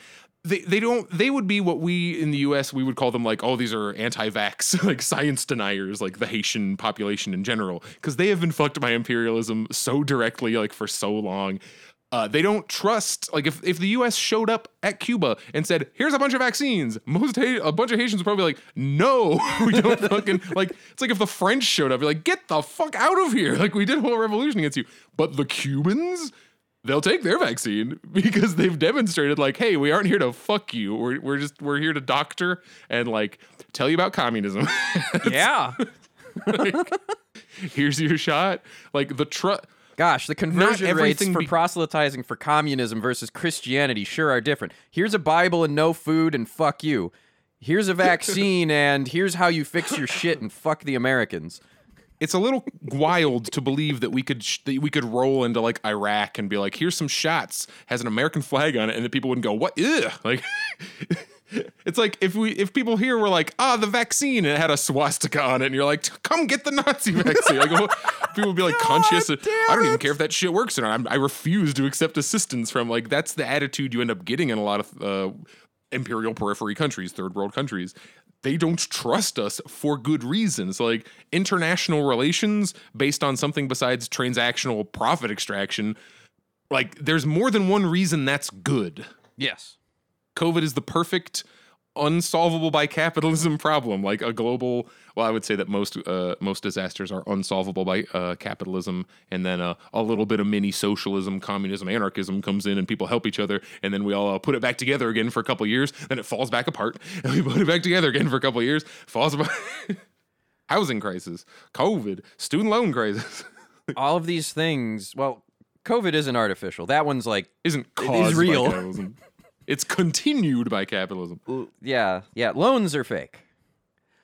they, they don't they would be what we in the US we would call them like oh these are anti-vax like science deniers like the Haitian population in general. Because they have been fucked by imperialism so directly like for so long uh, they don't trust like if, if the US showed up at Cuba and said here's a bunch of vaccines most ha- a bunch of Haitians would probably be like no we don't fucking like it's like if the French showed up you're like get the fuck out of here. Like we did a whole revolution against you. But the Cubans they'll take their vaccine because they've demonstrated like hey we aren't here to fuck you. We're, we're just we're here to doctor and like tell you about communism. Yeah. here's your shot. Like the trust Gosh, the conversion rates for be- proselytizing for communism versus Christianity sure are different. Here's a Bible and no food and fuck you. Here's a vaccine and here's how you fix your shit and fuck the Americans. it's a little wild to believe that we could sh- that we could roll into like Iraq and be like here's some shots has an American flag on it and the people wouldn't go what like it's like if we if people here were like ah the vaccine and it had a swastika on it and you're like come get the Nazi vaccine like well, people would be like conscious of, I don't even care if that shit works or not I'm, I refuse to accept assistance from like that's the attitude you end up getting in a lot of uh, imperial periphery countries, third world countries, they don't trust us for good reasons. Like international relations based on something besides transactional profit extraction, like there's more than one reason that's good. Yes. COVID is the perfect unsolvable by capitalism problem, like a global. Well, I would say that most uh, most disasters are unsolvable by uh, capitalism, and then uh, a little bit of mini socialism, communism, anarchism comes in, and people help each other, and then we all uh, put it back together again for a couple years. Then it falls back apart, and we put it back together again for a couple years. Falls apart. Housing crisis, COVID, student loan crisis. All of these things. Well, COVID isn't artificial. That one's like Isn't It is caused real. It's continued by capitalism. yeah, yeah. Loans are fake.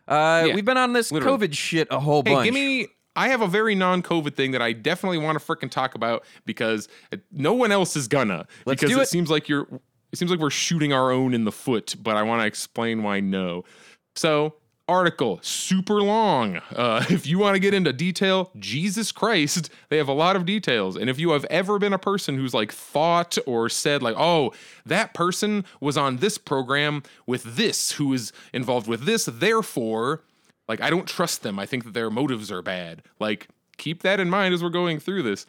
Uh, Yeah, we've been on this literally. COVID shit a whole Hey, bunch. give me. I have a very non-COVID thing that I definitely want to freaking talk about because it- no one else is gonna. Let's because do it. seems like you're. It seems like we're shooting our own in the foot, but I want to explain why no. So, article super long. Uh, if you want to get into detail, Jesus Christ, they have a lot of details. And if you have ever been a person who's like thought or said like, oh, that person was on this program with this, who is involved with this, therefore. Like, I don't trust them. I think that their motives are bad. Like, keep that in mind as we're going through this.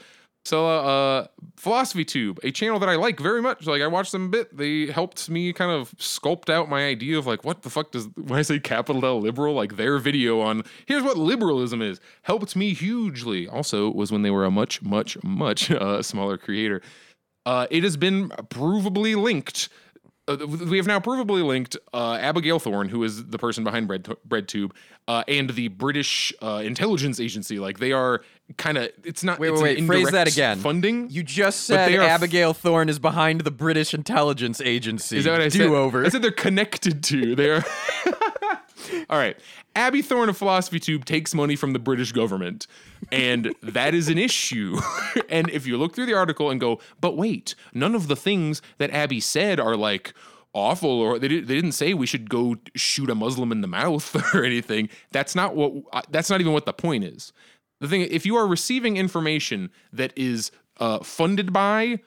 So, uh, uh, Philosophy Tube, a channel that I like very much. Like, I watched them a bit. They helped me kind of sculpt out my idea of like, what the fuck does when I say capital L liberal, like their video on here's what liberalism is helped me hugely. Also, was when they were a much, much, much uh, smaller creator. Uh, it has been provably linked. Uh, we have now provably linked uh, Abigail Thorne, who is the person behind Bread BreadTube, uh, and the British uh, intelligence agency. Like they are kind of. It's not. Wait, it's wait, wait. Phrase that again. Funding. You just said are f- Abigail Thorne is behind the British intelligence agency. Is that what I said? Do over. I said they're connected to. They're all right. Abby Thorne of Philosophy Tube takes money from the British government, and that is an issue. and if you look through the article and go, but wait, none of the things that Abby said are like awful, or they, did, they didn't say we should go shoot a Muslim in the mouth or anything. That's not what. uh, That's not even what the point is. The thing, if you are receiving information that is uh, funded by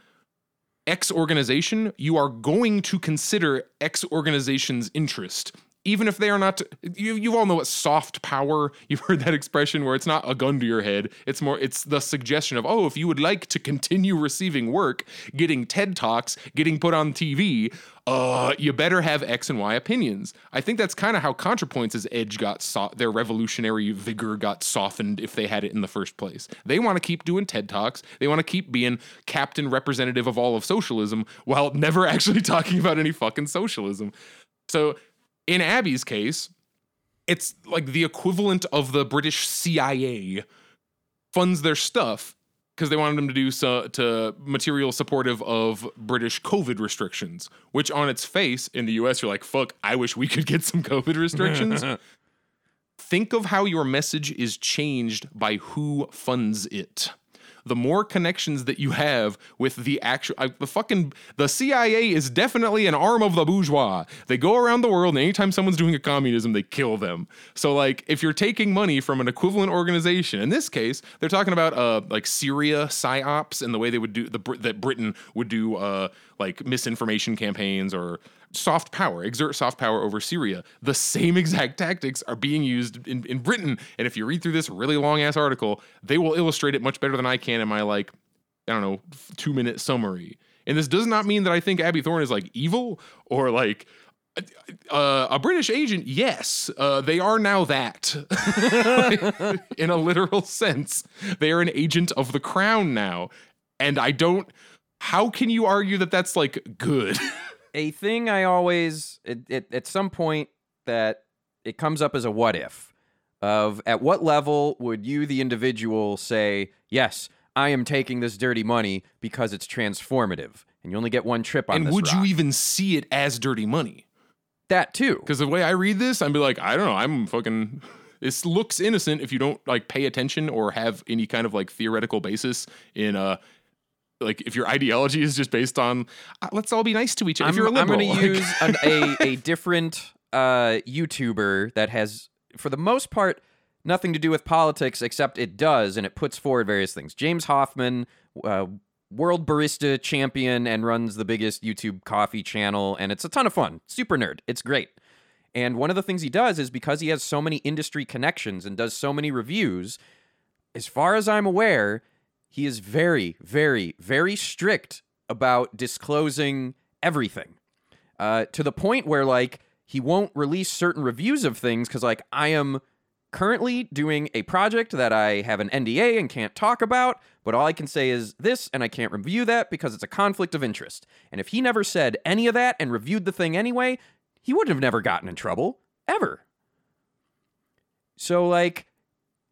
X organization, you are going to consider X organization's interest. Even if they are not, you, you all know what soft power, you've heard that expression where it's not a gun to your head. It's more, it's the suggestion of, oh, if you would like to continue receiving work, getting TED Talks, getting put on TV, uh, you better have X and Y opinions. I think that's kind of how ContraPoints' edge got, so- their revolutionary vigor got softened if they had it in the first place. They want to keep doing TED Talks. They want to keep being captain representative of all of socialism while never actually talking about any fucking socialism. So, in Abby's case, it's like the equivalent of the British CIA funds their stuff because they wanted them to do so to material supportive of British COVID restrictions, which on its face in the US you're like, fuck, I wish we could get some COVID restrictions. Think of how your message is changed by who funds it. The more connections that you have with the actual, I, the fucking, the CIA is definitely an arm of the bourgeois. They go around the world, and anytime someone's doing a communism, they kill them. So, like, if you're taking money from an equivalent organization, in this case, they're talking about uh, like Syria psyops and the way they would do the that Britain would do uh, like misinformation campaigns or soft power, exert soft power over Syria. The same exact tactics are being used in, in Britain. And if you read through this really long ass article, they will illustrate it much better than I can in my like, I don't know, two minute summary. And this does not mean that I think Abby Thorne is like evil or like uh, a British agent. Yes, uh, they are now that in a literal sense. They are an agent of the crown now. And I don't, how can you argue that that's like good? a thing I always it, it, at some point that it comes up as a what if of at what level would you the individual say yes I am taking this dirty money because it's transformative and you only get one trip on and would rock. you even see it as dirty money? that too Because the way I read this, I'd be like, I don't know, I'm fucking. This looks innocent if you don't like pay attention or have any kind of like theoretical basis in uh like if your ideology is just based on uh, let's all be nice to each other. I'm, if you're a I'm liberal, going to use an, a a different uh, YouTuber that has, for the most part, nothing to do with politics, except it does, and it puts forward various things. James Hoffmann, uh, world barista champion, and runs the biggest YouTube coffee channel, and it's a ton of fun. Super nerd. It's great. And one of the things he does is because he has so many industry connections and does so many reviews, as far as I'm aware, he is very, very, very strict about disclosing everything uh, to the point where, like, he won't release certain reviews of things because, like, I am currently doing a project that I have an NDA and can't talk about, but all I can say is this, and I can't review that because it's a conflict of interest. And if he never said any of that and reviewed the thing anyway, he wouldn't have never gotten in trouble, ever. So, like,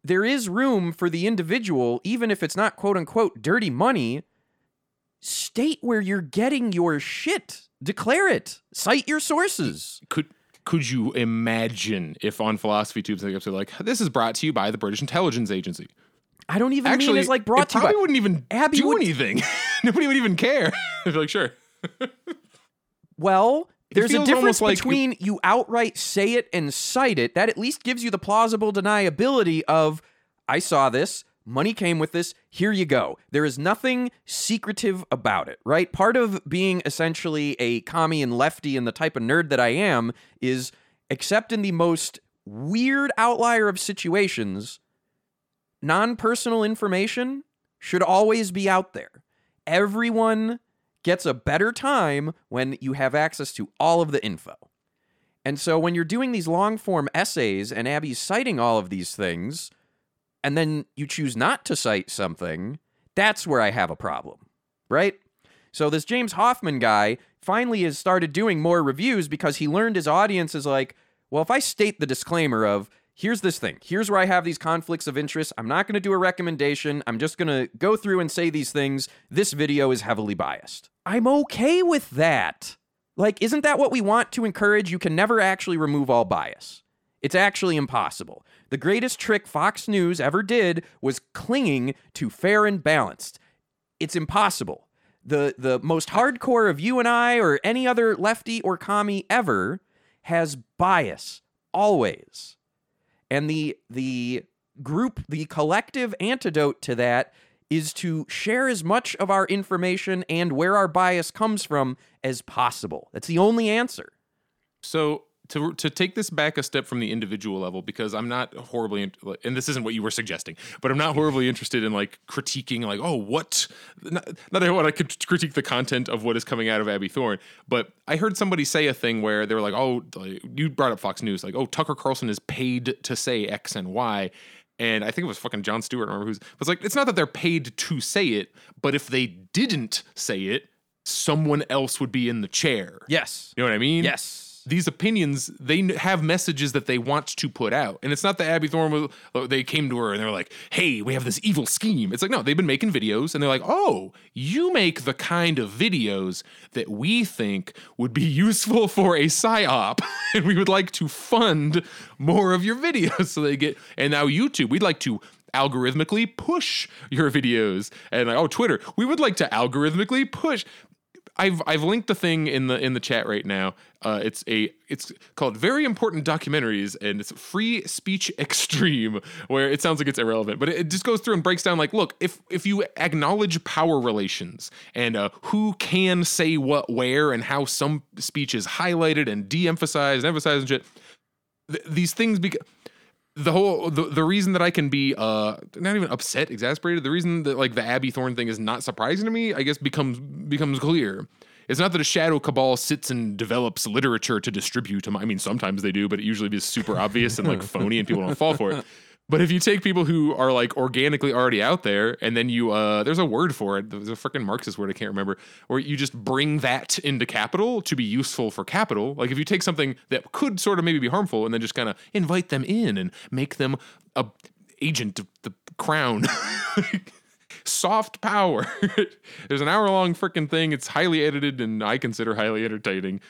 there is room for the individual, even if it's not quote unquote dirty money. State where you're getting your shit. Declare it. Cite your sources. Could could you imagine if on Philosophy Tubes they say like this is brought to you by the British Intelligence Agency? I don't even Actually, mean it's like brought it to you probably wouldn't even Abby do would- anything. Nobody would even care. They'd be like, sure. Well, there's a difference like- between you outright say it and cite it. That at least gives you the plausible deniability of, I saw this, money came with this, here you go. There is nothing secretive about it, right? Part of being essentially a commie and lefty and the type of nerd that I am is, except in the most weird outlier of situations, non personal information should always be out there. Everyone gets a better time when you have access to all of the info. And so when you're doing these long form essays and Abby's citing all of these things, and then you choose not to cite something, that's where I have a problem, right? So this James Hoffmann guy finally has started doing more reviews because he learned his audience is like, well, if I state the disclaimer of, here's this thing, here's where I have these conflicts of interest, I'm not going to do a recommendation, I'm just going to go through and say these things, this video is heavily biased. I'm okay with that. Like, isn't that what we want to encourage? You can never actually remove all bias. It's actually impossible. The greatest trick Fox News ever did was clinging to fair and balanced. It's impossible. The the most hardcore of you and I or any other lefty or commie ever has bias always. And the the group, the collective antidote to that is to share as much of our information and where our bias comes from as possible. That's the only answer. So to to take this back a step from the individual level, because I'm not horribly, and this isn't what you were suggesting, but I'm not horribly interested in like critiquing, like, oh, what? Not, not that I want to critique the content of what is coming out of Abby Thorne, but I heard somebody say a thing where they were like, oh, you brought up Fox News, like, oh, Tucker Carlson is paid to say X and Y. And I think it was fucking Jon Stewart. I remember who's. But it's like it's not that they're paid to say it, but if they didn't say it, someone else would be in the chair. Yes. You know what I mean? Yes. These opinions, they have messages that they want to put out. And it's not that Abby Thorne was, uh, they came to her and they're like, hey, we have this evil scheme. It's like, no, they've been making videos and they're like, oh, you make the kind of videos that we think would be useful for a psyop. and we would like to fund more of your videos so they get, and now YouTube, we'd like to algorithmically push your videos. And like, oh, Twitter, we would like to algorithmically push. I've I've linked the thing in the in the chat right now. Uh, it's a it's called very important documentaries and it's free speech extreme where it sounds like it's irrelevant, but it, it just goes through and breaks down like, look, if if you acknowledge power relations and uh, who can say what where and how some speech is highlighted and de-emphasized and emphasized and shit, th- these things become the whole the, the reason that I can be uh not even upset, exasperated, the reason that like the Abby Thorne thing is not surprising to me, I guess becomes becomes clear. It's not that a shadow cabal sits and develops literature to distribute to my, I mean sometimes they do, but it usually is super obvious and like phony and people don't fall for it. But if you take people who are like organically already out there and then you uh there's a word for it, there's a freaking Marxist word I can't remember, where you just bring that into capital to be useful for capital. Like if you take something that could sort of maybe be harmful and then just kind of invite them in and make them a agent of the crown. Soft power. There's an hour long freaking thing. It's highly edited and I consider highly entertaining.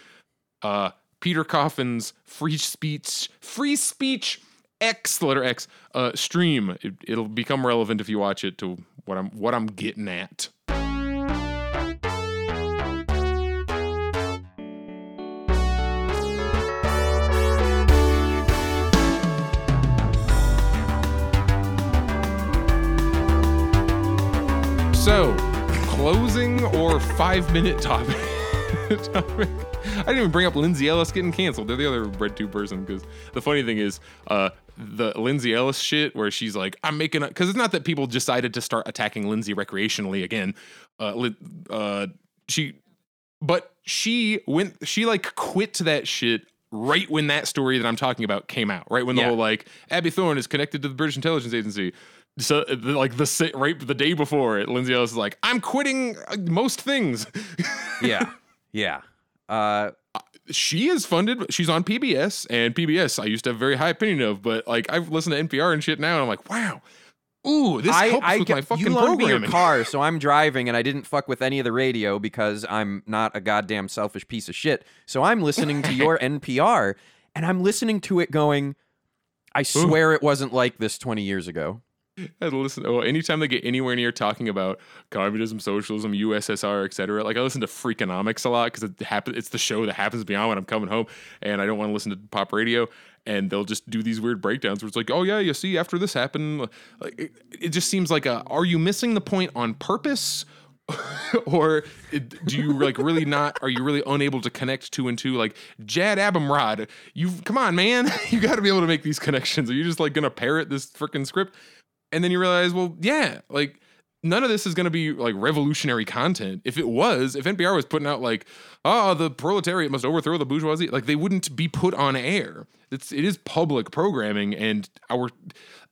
Uh Peter Coffin's free speech free speech X the letter X uh stream. It, it'll become relevant if you watch it to what I'm what I'm getting at. So, closing or five minute topic. topic. I didn't even bring up Lindsay Ellis getting canceled. They're the other BreadTube person because the funny thing is, uh, the Lindsay Ellis shit where she's like, I'm making because it's not that people decided to start attacking Lindsay recreationally again. Uh, uh, she, but she went, she like quit that shit right when that story that I'm talking about came out, right when the Yeah. whole like Abby Thorne is connected to the British intelligence agency. So uh, like the right the day before it, Lindsay Ellis is like, I'm quitting uh, most things. Yeah. Yeah. Uh, she is funded. She's on PBS, and PBS I used to have a very high opinion of, but like I've listened to NPR and shit now, and I'm like, wow, ooh, this I, helps I with get- my fucking you loaned me your car, so I'm driving and I didn't fuck with any of the radio because I'm not a goddamn selfish piece of shit. So I'm listening to your NPR and I'm listening to it going, I swear it wasn't like this 20 years ago. I listen. Oh, anytime they get anywhere near talking about communism, socialism, USSR, etc. Like I listen to Freakonomics a lot because it happen. It's the show that happens beyond when I'm coming home, and I don't want to listen to pop radio. And they'll just do these weird breakdowns where it's like, oh yeah, you see, after this happened, like it, it just seems like a. Are you missing the point on purpose? or do you like really not are you really unable to connect two and two like jad abumrad you come on man you got to be able to make these connections are you just like gonna parrot this freaking script and then you realize, well, yeah, like none of this is going to be like revolutionary content. If it was, if NPR was putting out like, oh, the proletariat must overthrow the bourgeoisie, like they wouldn't be put on air. It's it is public programming, and our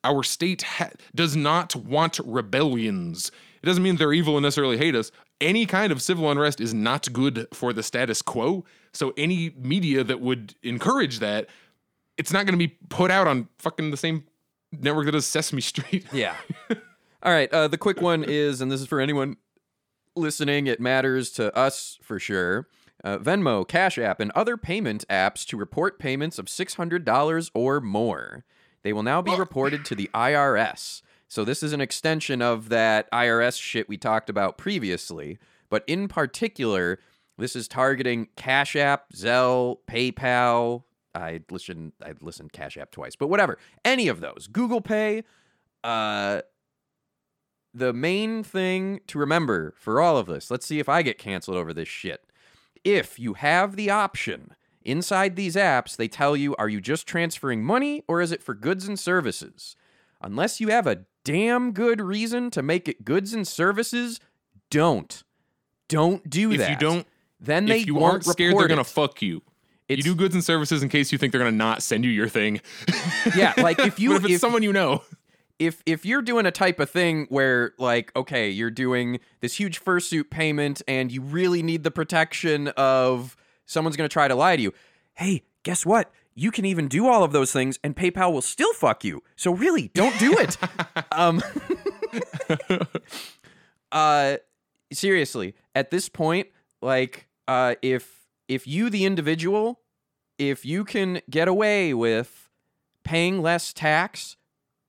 our state ha- does not want rebellions. It doesn't mean they're evil and necessarily hate us. Any kind of civil unrest is not good for the status quo. So any media that would encourage that, it's not going to be put out on fucking the same network that does Sesame Street. Yeah. All right. Uh, the quick one is, and this is for anyone listening, it matters to us for sure. Uh, Venmo, Cash App, and other payment apps to report payments of $600 or more. They will now be reported to the IRS. So, this is an extension of that IRS shit we talked about previously. But in particular, this is targeting Cash App, Zelle, PayPal. I listened, I listened Cash App twice, but whatever. Any of those. Google Pay, uh, the main thing to remember for all of this, let's see if I get canceled over this shit. If you have the option inside these apps, they tell you, are you just transferring money or is it for goods and services? Unless you have a damn good reason to make it goods and services, don't. Don't do if that. you don't, then they if you won't aren't scared, report they're gonna fuck you. You do goods and services in case you think they're gonna not send you your thing. Yeah, like if you if it's if, someone you know, if if you're doing a type of thing where like okay you're doing this huge fursuit payment and you really need the protection of someone's going to try to lie to you hey guess what? You can even do all of those things and paypal will still fuck you. So really don't do it. Um uh seriously at this point like uh if if you the individual if you can get away with paying less tax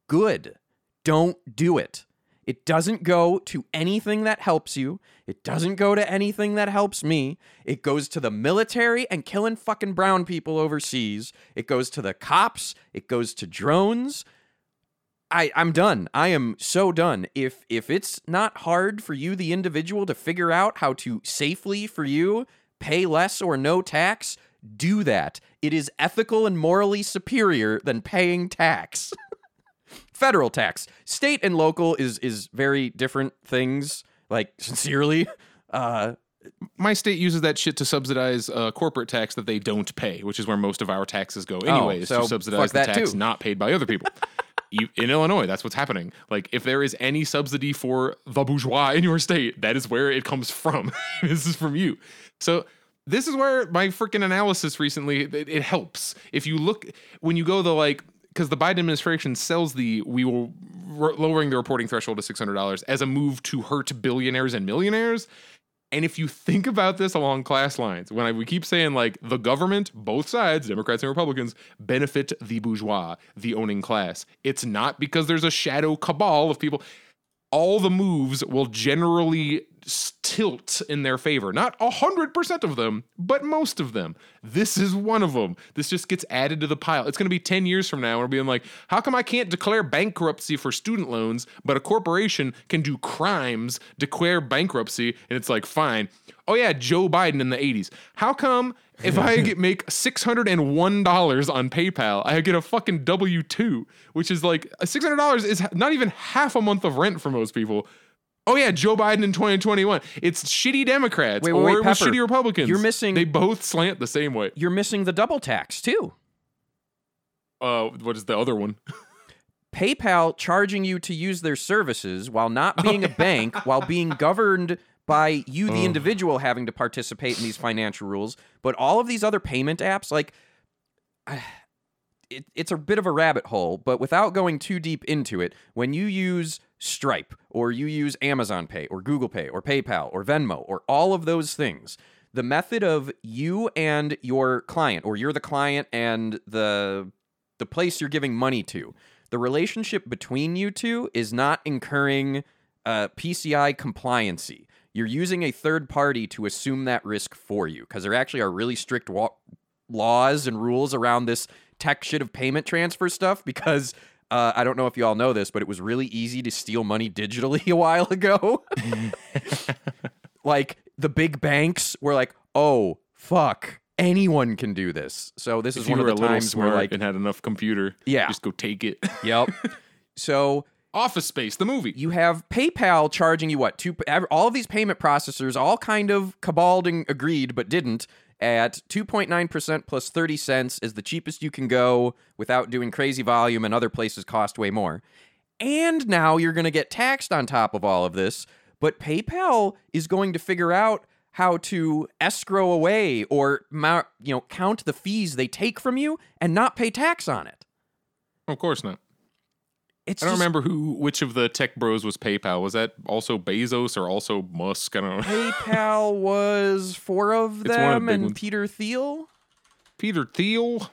good. Don't do it. It doesn't go to anything that helps you. It doesn't go to anything that helps me. It goes to the military and killing fucking brown people overseas. It goes to the cops. It goes to drones. I I'm done. I am so done. If if it's not hard for you the individual to figure out how to safely for you pay less or no tax, do that. It is ethical and morally superior than paying tax. Federal tax. State and local is is very different things, like sincerely. Uh my state uses that shit to subsidize uh, corporate tax that they don't pay, which is where most of our taxes go, anyways, Oh, so to subsidize the tax too. not paid by other people. in Illinois, that's what's happening. Like, if there is any subsidy for the bourgeois in your state, that is where it comes from. this is from you. So this is where my freaking analysis recently it, it helps. If you look when you go the like because the Biden administration sells the we will lowering the reporting threshold to six hundred dollars as a move to hurt billionaires and millionaires. And if you think about this along class lines, when I, we keep saying like the government, both sides, Democrats and Republicans, benefit the bourgeois, the owning class, it's not because there's a shadow cabal of people. All the moves will generally tilt in their favor. Not 100% of them, but most of them. This is one of them. This just gets added to the pile. It's going to be 10 years from now, we're being like, how come I can't declare bankruptcy for student loans, but a corporation can do crimes, declare bankruptcy, and it's like, fine. Oh, yeah, Joe Biden in the 80s. How come if I get make $601 on PayPal, I get a fucking W 2, which is like $600 is not even half a month of rent for most people. Oh yeah, Joe Biden in 2021. It's shitty Democrats Wait, wait, or wait, it was Pepper. shitty Republicans. You're missing- They both slant the same way. You're missing the double tax too. Uh, what is the other one? PayPal charging you to use their services while not being a bank, while being governed by you, the individual, having to participate in these financial rules. But all of these other payment apps, like, it, it's a bit of a rabbit hole. But without going too deep into it, when you use Stripe or you use Amazon Pay or Google Pay or PayPal or Venmo or all of those things, the method of you and your client, or you're the client and the the place you're giving money to, the relationship between you two is not incurring uh, PCI compliancy. You're using a third party to assume that risk for you because there actually are really strict wa- laws and rules around this tech shit of payment transfer stuff because uh, I don't know if you all know this, but it was really easy to steal money digitally a while ago. like the big banks were like, oh, fuck. Anyone can do this. So this If is one of the times where like and had enough computer, Yeah. just go take it. Yep. so Office Space, the movie. you have PayPal charging you what? Two, all of these payment processors all kind of cabaled and agreed, but didn't. At 2.9% plus 30 cents is the cheapest you can go without doing crazy volume, and other places cost way more. And now you're going to get taxed on top of all of this. But PayPal is going to figure out how to escrow away or you know count the fees they take from you and not pay tax on it. Of course not. It's I don't just- remember who, which of the tech bros was PayPal. Was that also Bezos or also Musk? I don't know. PayPal was four of one of the them and ones. Peter Thiel. Peter Thiel.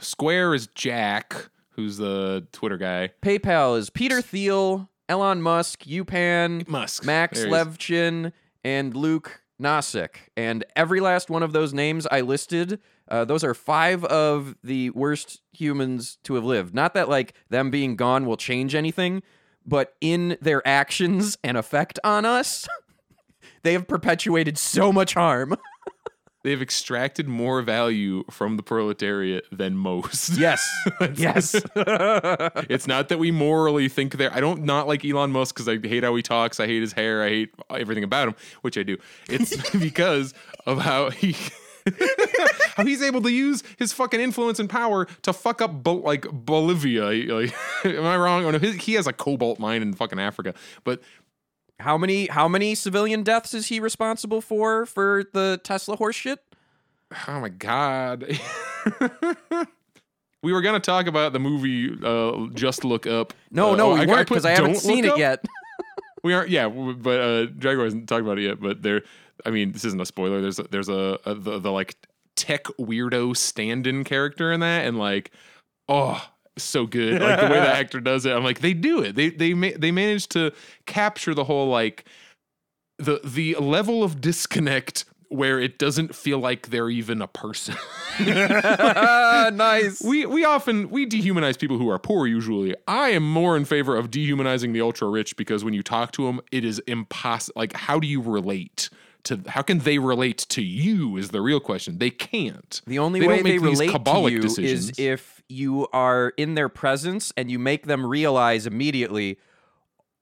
Square is Jack, who's the Twitter guy. PayPal is Peter Thiel, Elon Musk, Yu Pan, Musk. Max. Levchin, and Luke Nosek. And every last one of those names I listed, uh, those are five of the worst humans to have lived. Not that like them being gone will change anything, but in their actions and effect on us, they have perpetuated so much harm. They've extracted more value from the proletariat than most. Yes. yes. it's not that we morally think they're. I don't not like Elon Musk because I hate how he talks. I hate his hair. I hate everything about him, which I do. It's because of how he. How he's able to use his fucking influence and power to fuck up Bol- like Bolivia. Like, am I wrong? Oh, no, his- he has a cobalt mine in fucking Africa, but How many how many civilian deaths is he responsible for for the Tesla horseshit? oh my god. we were gonna talk about the movie uh, Just Look Up. No, Uh, no, we I- I weren't because I, haven't seen it Up? yet. We aren't, yeah, but uh, Jaguar hasn't talked about it yet. But there, I mean, this isn't a spoiler. There's a, there's a, a the, the like tech weirdo stand-in character in that, and like, oh, so good. Like the way the actor does it, I'm like, they do it. They they ma- they managed to capture the whole like the the level of disconnect where it doesn't feel like they're even a person. nice. we we often we dehumanize people who are poor usually i am more in favor of dehumanizing the ultra rich because when you talk to them it is impossible like how do you relate to how can they relate to you is the real question they can't The only They way they relate to you decisions. is if you are in their presence and you make them realize immediately,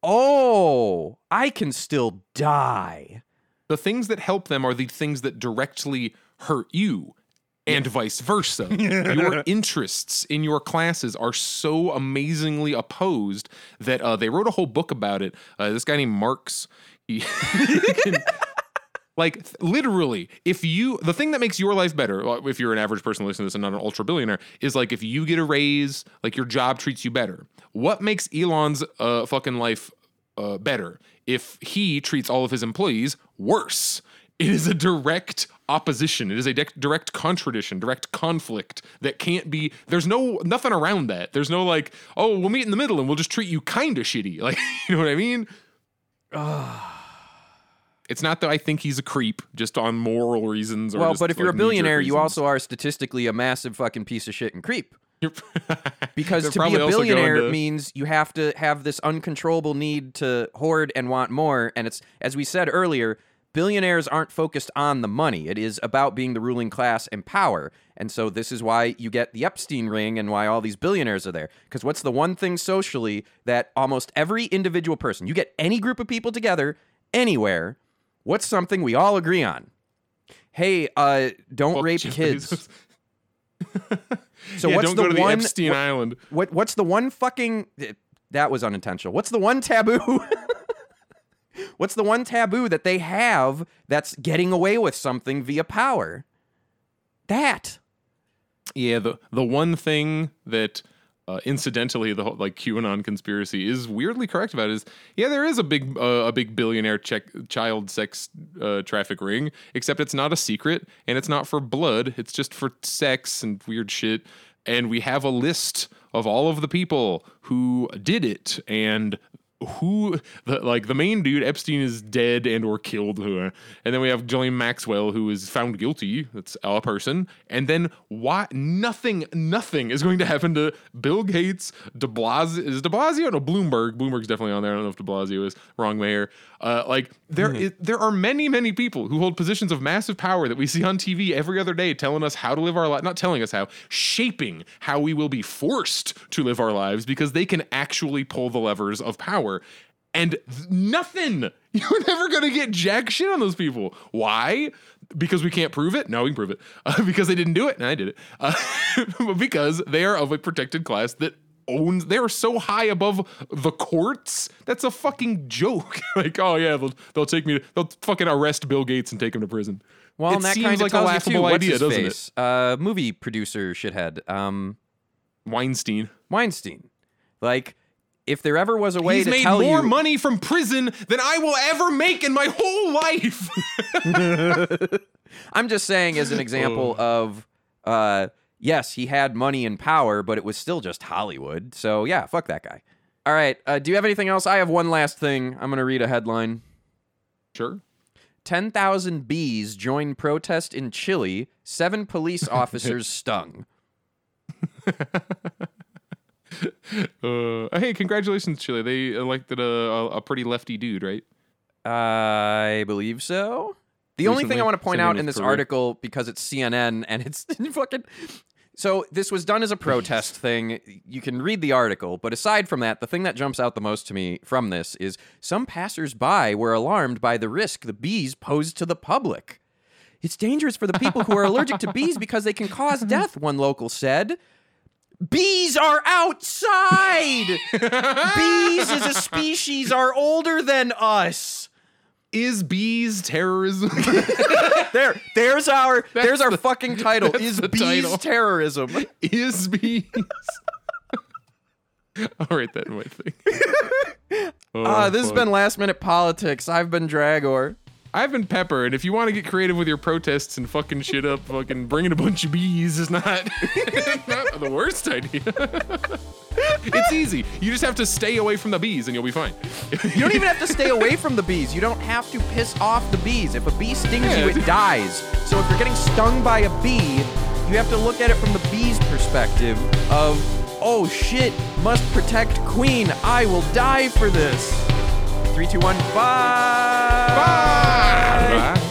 oh, I can still die. the things that help them are the things that directly hurt you and vice versa. your interests in your classes are so amazingly opposed that uh, they wrote a whole book about it. Uh, this guy named Marx, he like literally, if you the thing that makes your life better, uh, if you're an average person listening to this and not an ultra billionaire, is like if you get a raise, like your job treats you better. What makes Elon's uh, fucking life uh, better if he treats all of his employees worse. It is a direct opposition. It is a de- direct contradiction, direct conflict that can't be. There's no nothing around that. There's no like, oh, we'll meet in the middle and we'll just treat you kind of shitty. Like, you know what I mean? It's not that I think he's a creep, just on moral reasons. Or Well, just, but if you're a billionaire, you also are statistically a massive fucking piece of shit and creep. Because to be a billionaire to- means you have to have this uncontrollable need to hoard and want more. And it's, as we said earlier, billionaires aren't focused on the money. It is about being the ruling class and power. And so this is why you get the Epstein ring and why all these billionaires are there. Because what's the one thing socially that almost every individual person, you get any group of people together, anywhere, what's something we all agree on? Hey, uh, don't Well, rape Jeff kids. So yeah, what's don't the go to one the Epstein what- Island. What what's the one fucking that was unintentional. What's the one taboo? what's the one taboo that they have that's getting away with something via power? That. Yeah, the the one thing that uh, incidentally the whole like QAnon conspiracy is weirdly correct about is yeah there is a big uh, a big billionaire check, child sex uh, traffic ring except it's not a secret and it's not for blood. It's just for sex and weird shit. And we have a list of all of the people who did it and who the, like the main dude Epstein is dead and or killed and then we have Ghislaine Maxwell who is found guilty. That's a person. And then why nothing nothing is going to happen to Bill Gates De Blasio is De Blasio? No Bloomberg. Bloomberg's definitely on there. I don't know if De Blasio is wrong mayor uh, like there is, there are many many people who hold positions of massive power that we see on TV every other day telling us how to live our life not telling us how shaping how we will be forced to live our lives because they can actually pull the levers of power and th- nothing. You're never gonna get jack shit on those people. Why? Because we can't prove it? No, we can prove it. Uh, because they didn't do it, and I did it. Uh, because they are of a protected class that owns. They are so high above the courts. That's a fucking joke. like, oh yeah, they'll, they'll take me. To, they'll fucking arrest Bill Gates and take him to prison. Well, it and that seems kind of like a laughable too. Idea, doesn't face? Uh, movie producer shithead. Um. Weinstein. Weinstein. Like, if there ever was a way He's to made tell more you, money from prison than I will ever make in my whole life. I'm just saying as an example of, uh, yes, he had money and power, but it was still just Hollywood. So yeah, fuck that guy. All right. Uh, do you have anything else? I have one last thing. I'm gonna read a headline. sure. 10,000 bees join protest in Chile. Seven police officers stung. Uh, hey, congratulations, Chile. They elected a, a, pretty lefty dude, right? I believe so. The only thing I want to point out in this article, because it's CNN and it's fucking. So this was done as a protest thing. You can read the article, but aside from that, the thing that jumps out the most to me from this is some passersby were alarmed by the risk the bees posed to the public. It's dangerous for the people who are allergic to bees because they can cause death, one local said. Bees are outside! bees as a species are older than us. Is bees terrorism? There, there's our there's our the- fucking title. that's Is the bees title. terrorism? is bees? I'll write that in my thing. Oh, Ah, this has fuck. been last minute politics. I've been Dragor. I've been Pepper, and if you want to get creative with your protests and fucking shit up, fucking bringing a bunch of bees is not, not the worst idea. it's easy. You just have to stay away from the bees, and you'll be fine. You don't even have to stay away from the bees. You don't have to piss off the bees. If a bee stings Yeah. you, it dies. So if you're getting stung by a bee, you have to look at it from the bee's perspective of, oh shit, must protect queen. I will die for this. Three, two, one. Bye. Bye. Bye.